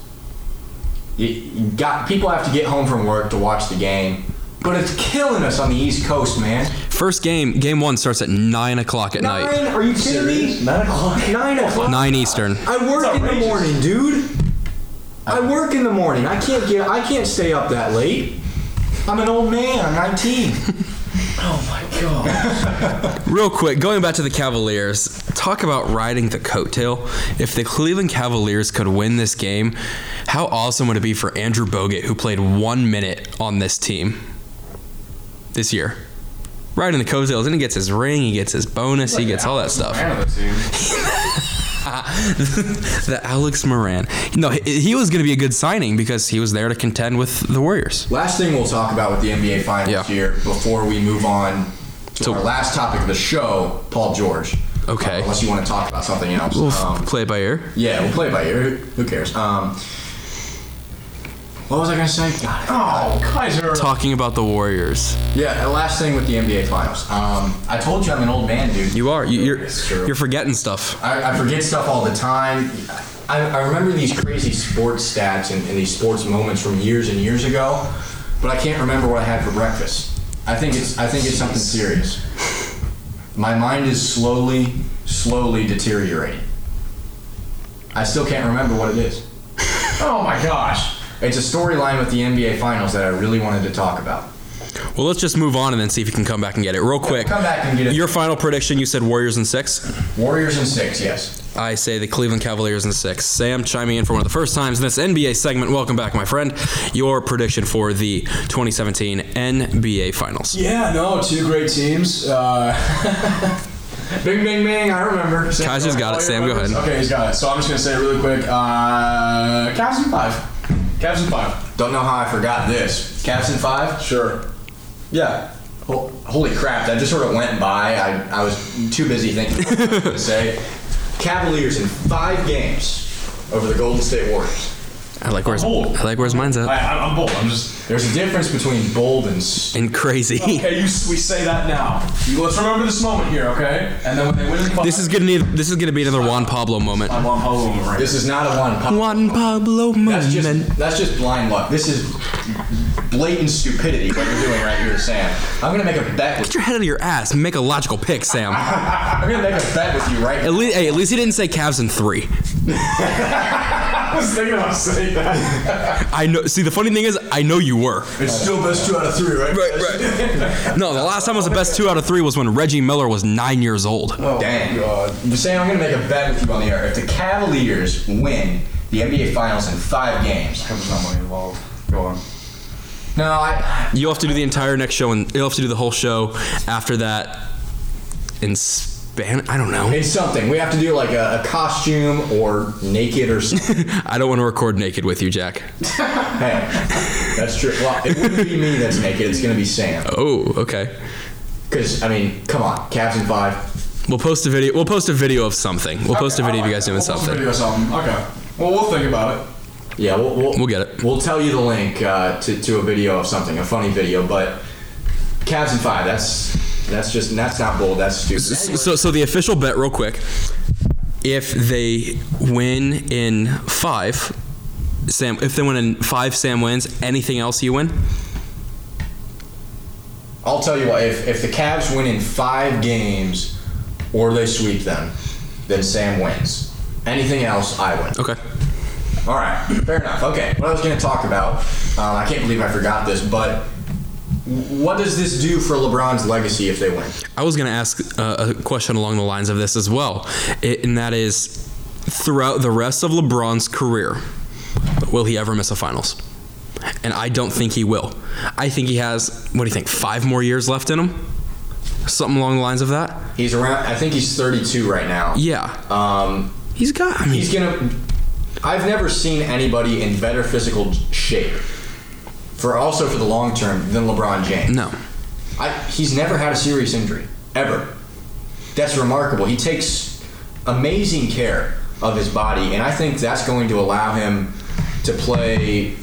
You you got people have to get home from work to watch the game, but it's killing us on the East Coast, man. First game, game one starts at 9 o'clock at night. Nine? Are you kidding me? Nine o'clock. Nine o'clock. 9 Eastern. I work in the morning, dude. I work in the morning. I can't get. I can't stay up that late. I'm an old man. I'm 19. Oh Real quick, going back to the Cavaliers, talk about riding the coattail. If the Cleveland Cavaliers could win this game, how awesome would it be for Andrew Bogut, who played one minute on this team this year? Riding the coattails, and he gets his ring, he gets his bonus, he gets all that stuff. The Alex Moran. No, he, he was going to be a good signing because he was there to contend with the Warriors. Last thing we'll talk about with the NBA Finals Yeah. here before we move on to So- our last topic of the show, Paul George. Okay. Unless you want to talk about something else. We'll Um, play it by ear. yeah, we'll play it by ear. Who- Who cares? Um, what was I gonna say? God, Oh, Kizer. Talking about the Warriors. Yeah, the last thing with the NBA Finals. Um, I told you I'm an old man, dude. You are. You, you're, true. you're forgetting stuff. I, I forget stuff all the time. I, I remember these crazy sports stats and, and these sports moments from years and years ago, but I can't remember what I had for breakfast. I think it's I think it's something serious. My mind is slowly, slowly deteriorating. I still can't remember what it is. Oh my gosh. It's a storyline with the NBA Finals that I really wanted to talk about. Well, let's just move on and then see if you can come back and get it real quick. Come back and get it. Your final prediction, you said Warriors in six. Warriors in six, yes. I say the Cleveland Cavaliers in six. Sam chiming in for one of the first times in this NBA segment. Welcome back, my friend. Your prediction for the 2017 NBA Finals. Yeah, no, two great teams. Uh, Bing, bing, bing. I remember. Kizer's got it. Sam, go ahead. okay, he's got it. So I'm just gonna say it really quick. Uh, Cavs in five. Cavs in five. Don't know how I forgot this. Cavs in five. Sure. Yeah. Hol- Holy crap! That just sort of went by. I, I was too busy thinking what I was going to say. Cavaliers in five games over the Golden State Warriors. I like where his, bold. I like where his mind's I, at. I'm bold. I'm just. There's a difference between bold and s- And crazy. Okay, you, we say that now. You, let's remember this moment here, okay? And then when they win in five, This is gonna need, this is gonna be another Juan Pablo moment. I'm on Pablo moment right This is not a one. pop- Juan Pablo That's moment. just that's just blind luck. This is blatant stupidity. What you're doing right here, Sam. I'm gonna make a bet with. Get your head out of your ass. and Make a logical pick, Sam. I'm gonna make a bet with you right At now. least, hey, at least he didn't say Cavs in three. I was thinking about saying that. I know. See, the funny thing is, I know you were. It's still best two out of three, right? Right, right. no, the last time was the best two out of three was when Reggie Miller was nine years old. Oh, Dang. God. saying I'm gonna make a bet with you on the air. If the Cavaliers win the NBA Finals in five games, There's not money involved. Go on. no, I. You'll have to do the entire next show, and you'll have to do the whole show after that in I don't know. It's something. We have to do like a, a costume or naked or something. I don't want to record naked with you, Jack. hey, that's true. Well, it wouldn't be me that's naked. It's gonna be Sam. Oh, okay. Because I mean, come on, Cavs in five. We'll post a video. We'll post a video of something. We'll post a video of you guys doing We'll post a something. video of something. Okay. Well, we'll think about it. Yeah, we'll we'll, We'll get it. We'll tell you the link uh, to to a video of something, a funny video. But Cavs in five. That's that's just that's not bold. That's stupid. So, so the official bet, real quick. If they win in five, Sam. If they win in five, Sam wins. Anything else, you win. I'll tell you what. If if the Cavs win in five games, or they sweep them, then Sam wins. Anything else, I win. Okay. All right, fair enough. Okay, what I was going to talk about, um, I can't believe I forgot this, but what does this do for LeBron's legacy if they win? I was going to ask uh, a question along the lines of this as well, it, and that is throughout the rest of LeBron's career, will he ever miss a finals? And I don't think he will. I think he has, what do you think, five more years left in him? Something along the lines of that? He's around. I think he's 32 right now. Yeah. Um, He's got, I mean, he's gonna. I've never seen anybody in better physical shape, for also for the long term than LeBron James. no. I, he's never had a serious injury ever. That's remarkable. He takes amazing care of his body, and I think that's going to allow him to play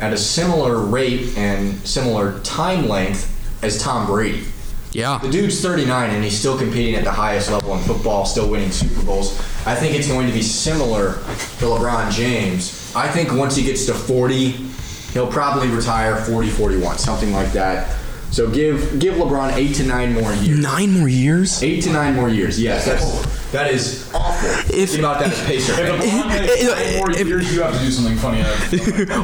at a similar rate and similar time length as Tom Brady. Yeah. The dude's 39 and he's still competing at the highest level in football, still winning Super Bowls. I think it's going to be similar to LeBron James. I think once he gets to 40, he'll probably retire 40, 41, something like that. So give give LeBron eight to nine more years. Nine more years? Eight to nine more years. Yes, that's that is awful. If- Think about that as Pacer. If fans. LeBron makes If- nine more if- years, you have to do something funny.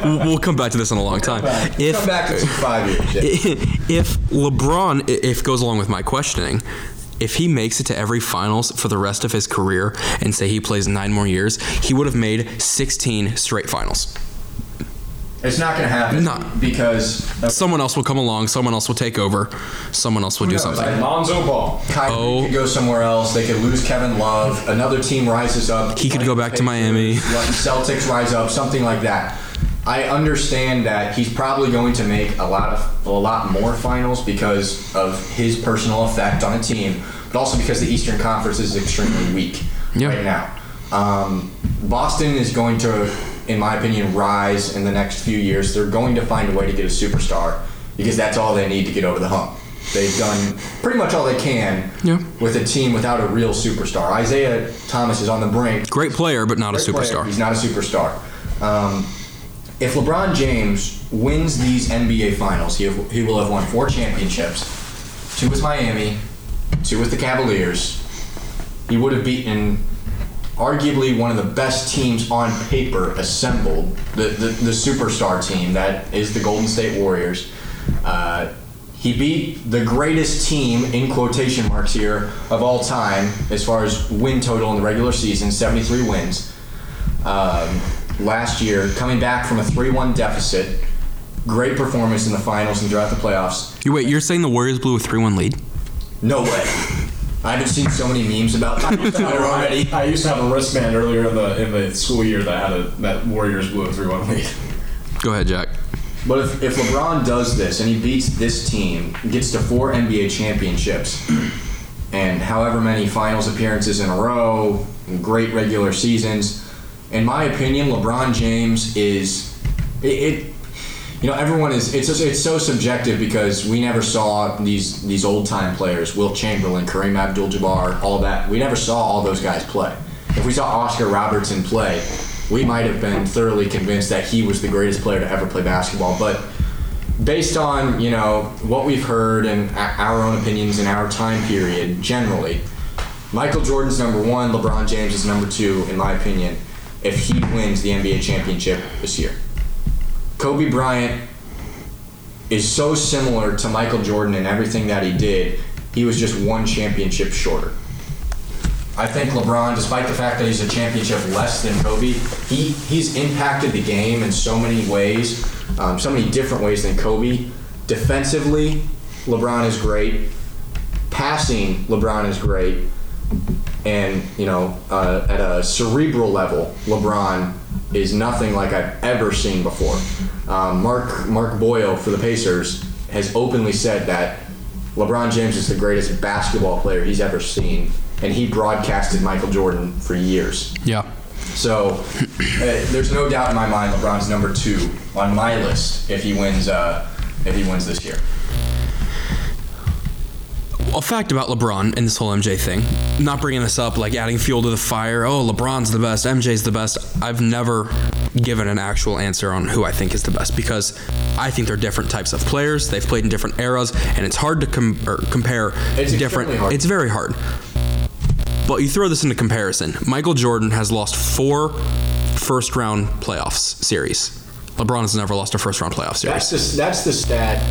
we'll we'll come back to this in a long time. If Come back to two five years. yeah. if LeBron, if goes along with my questioning, if he makes it to every finals for the rest of his career and say he plays nine more years, he would have made 16 straight finals. It's not going to happen. No. because of Someone else will come along, someone else will take over, someone else will do knows? something. Lonzo Ball. Kyrie Oh. could go somewhere else. They could lose Kevin Love. Another team rises up. He could go back to Miami. Celtics rise up. Something like that. I understand that he's probably going to make a lot of a lot more finals because of his personal effect on a team, but also because the Eastern Conference is extremely weak right now. Um, Boston is going to, in my opinion, rise in the next few years. They're going to find a way to get a superstar because that's all they need to get over the hump. They've done pretty much all they can Yeah. with a team without a real superstar. Isaiah Thomas is on the brink. Great player, but not a Great player. superstar. He's not a superstar. Um, if LeBron James wins these NBA Finals, he, he will have won four championships two with Miami, two with the Cavaliers. He would have beaten arguably one of the best teams on paper assembled, the, the, the superstar team that is the Golden State Warriors. Uh, he beat the greatest team, in quotation marks here, of all time as far as win total in the regular season 73 wins um, last year, coming back from a 3 1 deficit. Great performance in the finals and throughout the playoffs. You wait, you're saying the Warriors blew a 3-1 lead? No way. I haven't seen so many memes about Twitter already. I used to have a wristband earlier in the in the school year that had a that Warriors blew a three one lead. Go ahead, Jack. But if, if LeBron does this and he beats this team, gets to four NBA championships, and however many finals appearances in a row, and great regular seasons, in my opinion, LeBron James is it. it you know, everyone is. It's just, it's so subjective because we never saw these these old time players, Wilt Chamberlain, Kareem Abdul-Jabbar, all that. We never saw all those guys play. If we saw Oscar Robertson play, we might have been thoroughly convinced that he was the greatest player to ever play basketball. But based on you know what we've heard and our own opinions in our time period, generally, Michael Jordan's number one, LeBron James is number two, in my opinion. If he wins the NBA championship this year. Kobe Bryant is so similar to Michael Jordan in everything that he did. He was just one championship shorter. I think LeBron, despite the fact that he's a championship less than Kobe, he he's impacted the game in so many ways, um, so many different ways than Kobe. Defensively, LeBron is great. Passing, LeBron is great. And you know, uh, at a cerebral level, LeBron is nothing like I've ever seen before. Um, Mark Mark Boyle for the Pacers has openly said that LeBron James is the greatest basketball player he's ever seen, and he broadcasted Michael Jordan for years. Yeah. So uh, there's no doubt in my mind LeBron's number two on my list if he wins uh, if he wins this year. A fact about LeBron and this whole MJ thing, not bringing this up like adding fuel to the fire. Oh, LeBron's the best, MJ's the best. I've never given an actual answer on who I think is the best because I think they're different types of players. They've played in different eras, and it's hard to com- or compare It's different. hard. It's very hard. But you throw this into comparison. Michael Jordan has lost four first round playoffs series. LeBron has never lost a first round playoff series. That's the, that's the stat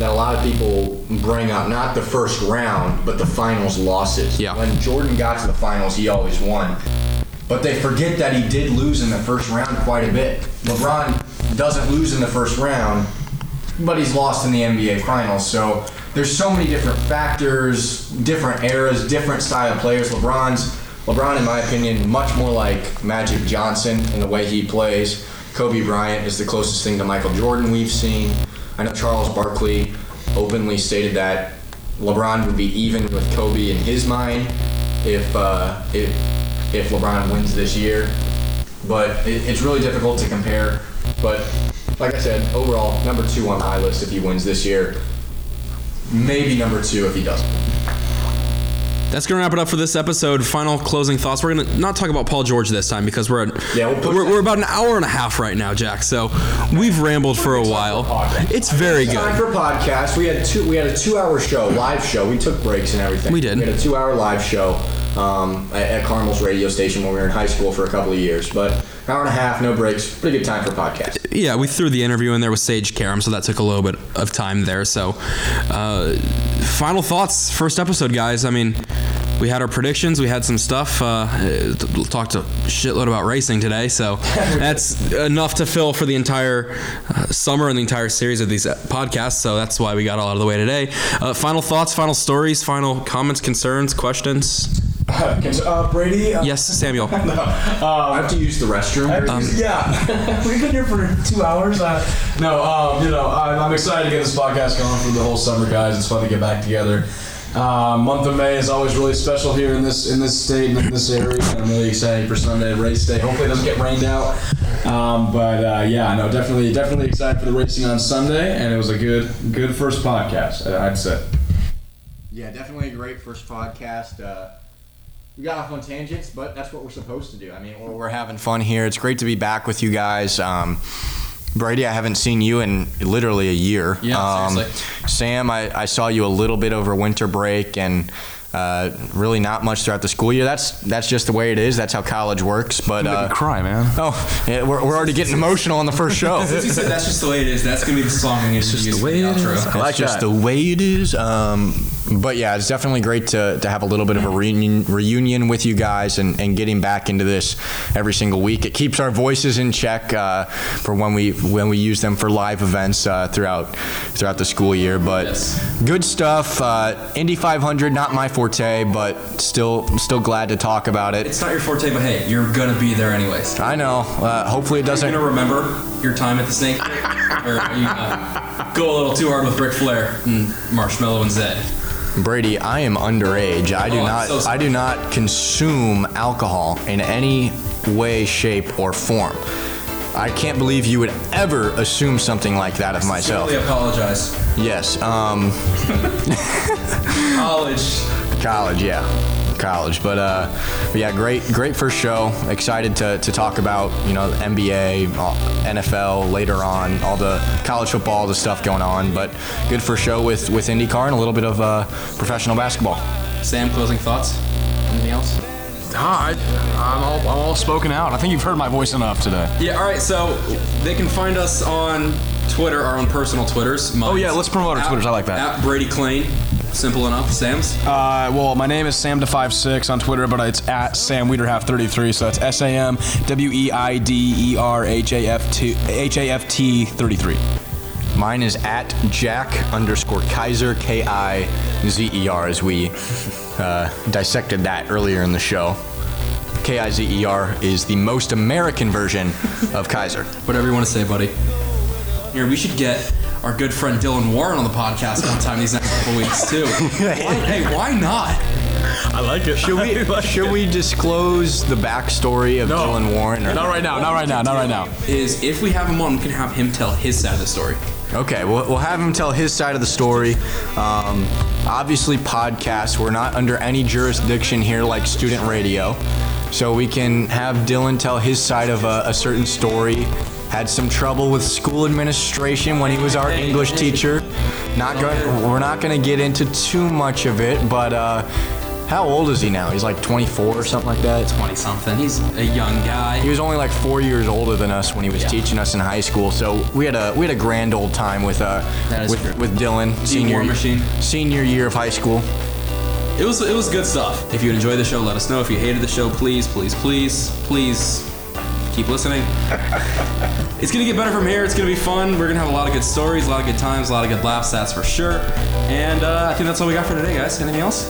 that a lot of people bring up. Not the first round, but the finals losses. Yeah. When Jordan got to the finals, he always won. But they forget that he did lose in the first round quite a bit. LeBron doesn't lose in the first round, but he's lost in the NBA finals. So there's so many different factors, different eras, different style players. LeBron's LeBron, in my opinion, much more like Magic Johnson in the way he plays. Kobe Bryant is the closest thing to Michael Jordan we've seen. I know Charles Barkley openly stated that LeBron would be even with Kobe in his mind if uh, if, if LeBron wins this year. But it, it's really difficult to compare. But like I said, overall, number two on my list if he wins this year. Maybe number two if he doesn't. That's gonna wrap it up for this episode. Final closing thoughts. We're gonna not talk about Paul George this time because we're at, Yeah, we'll we're, we're about an hour and a half right now, Jack. So we've rambled for a while. It's very good. Time for podcast. We had two. We had a two-hour show, live show. We took breaks and everything. We did. We had a two-hour live show um, at, at Carmel's radio station when we were in high school for a couple of years. But hour and a half, no breaks. Pretty good time for podcast. Yeah, we threw the interview in there with Sage Karam, so that took a little bit of time there. So, uh, final thoughts, first episode, guys. I mean, we had our predictions, we had some stuff. Uh, talked a shitload about racing today, so that's enough to fill for the entire uh, summer and the entire series of these podcasts. So that's why we got all out of the way today. Uh, final thoughts, final stories, final comments, concerns, questions. Uh, Brady. Uh, Yes, Samuel. No, I have to use the restroom. Um, yeah, we've been here for two hours. Uh, no, um, you know, I'm, I'm excited to get this podcast going for the whole summer, guys. It's fun to get back together. Uh, month of May is always really special here in this in this state and in this area. I'm really excited for Sunday race day. Hopefully, it doesn't get rained out. Um, but uh, yeah, no, definitely, definitely excited for the racing on Sunday, and it was a good, good first podcast. uh, I'd say. Yeah, definitely a great first podcast. We got off on tangents, but that's what we're supposed to do. I mean, we're, we're having fun here. It's great to be back with you guys. Um, Brady, I haven't seen you in literally a year. Yeah, um, seriously. Sam, I, I saw you a little bit over winter break and uh, really not much throughout the school year. That's that's just the way it is. That's how college works. But uh, cry, man. oh, yeah, we're, we're already getting emotional on the first show. Since you said that's just the way it is, that's gonna be the song I'm gonna use the way for the it outro. is. That's like just that. the way it is. Um, but yeah, it's definitely great to, to have a little bit of a reunion, reunion with you guys and, and getting back into this every single week. It keeps our voices in check uh, for when we when we use them for live events uh, throughout throughout the school year. But Yes. good stuff. Uh, Indy 500, not my forte, but still still glad to talk about it. It's not your forte, but hey, you're gonna be there anyways. I know. Uh, hopefully it doesn't. you gonna remember your time at the Snake? or are you gonna go a little too hard with Ric Flair and Marshmello and Zedd? Brady, I am underage. I do Oh, not. so. I do not consume alcohol in any way, shape, or form. I can't believe you would ever assume something like that of myself. Really apologize. Yes. Um, College. College. Yeah. College. But uh, but yeah, great, great first show. Excited to, to talk about you know the NBA, NFL later on, all the college football, all the stuff going on. But good first show with with IndyCar and a little bit of uh, professional basketball. Sam, closing thoughts? Anything else? Ah, I, I'm, all, I'm all spoken out. I think you've heard my voice enough today. Yeah. All right. So they can find us on Twitter, our own personal Twitters. Oh, yeah, let's promote our At- Twitters. I like that. At Brady Clane. Simple enough. Sam's. Uh, well, my name is Sam Sam56 on Twitter, but it's at Sam Weiderhaft33. So that's S A M W E I D E R H A F T H A F T 33. Mine is at Jack underscore Kizer, K I Z E R, as we uh, dissected that earlier in the show. K I Z E R is the most American version of Kaiser. Whatever you want to say, buddy. Here, we should get our good friend Dylan Warren on the podcast one time these next couple weeks too. Why, hey, why not? I like it. Should we should we disclose the backstory of Dylan Warren? Or Not right now. Not right now. Not right now. Is if we have him on, we can have him tell his side of the story. Okay, we'll, we'll have him tell his side of the story. Um, obviously, podcasts, we're not under any jurisdiction here like student radio. So we can have Dylan tell his side of a, a certain story. Had some trouble with school administration when he was our English teacher. Not going. We're not going to get into too much of it, but uh, How old is he now? He's like 24 or something like that. 20 something. He's a young guy. He was only like four years older than us when he was Yeah. teaching us in high school. So we had a we had a grand old time with uh with, true. with Dylan senior Machine. senior year of high school. It was it was good stuff. If you enjoyed the show, let us know. If you hated the show, please, please, please, please keep listening. it's gonna get better from here. It's gonna be fun. We're gonna have a lot of good stories, a lot of good times, a lot of good laughs. That's for sure. And uh, I think that's all we got for today, guys. Anything else?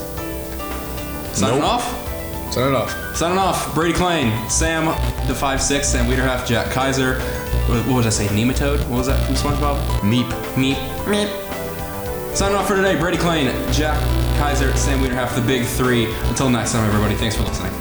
Signing Nope. off. Turn it off. Signing off. Brady Klein, Sam, the five six, Sam Wiederhaft, Jack Kizer. What, what would I say? Nematode. What was that from SpongeBob? Meep. Meep. Meep. Signing off for today, Brady Klein, Jack Kizer, Sam Wiederhaft, the big three. Until next time, everybody, thanks for listening.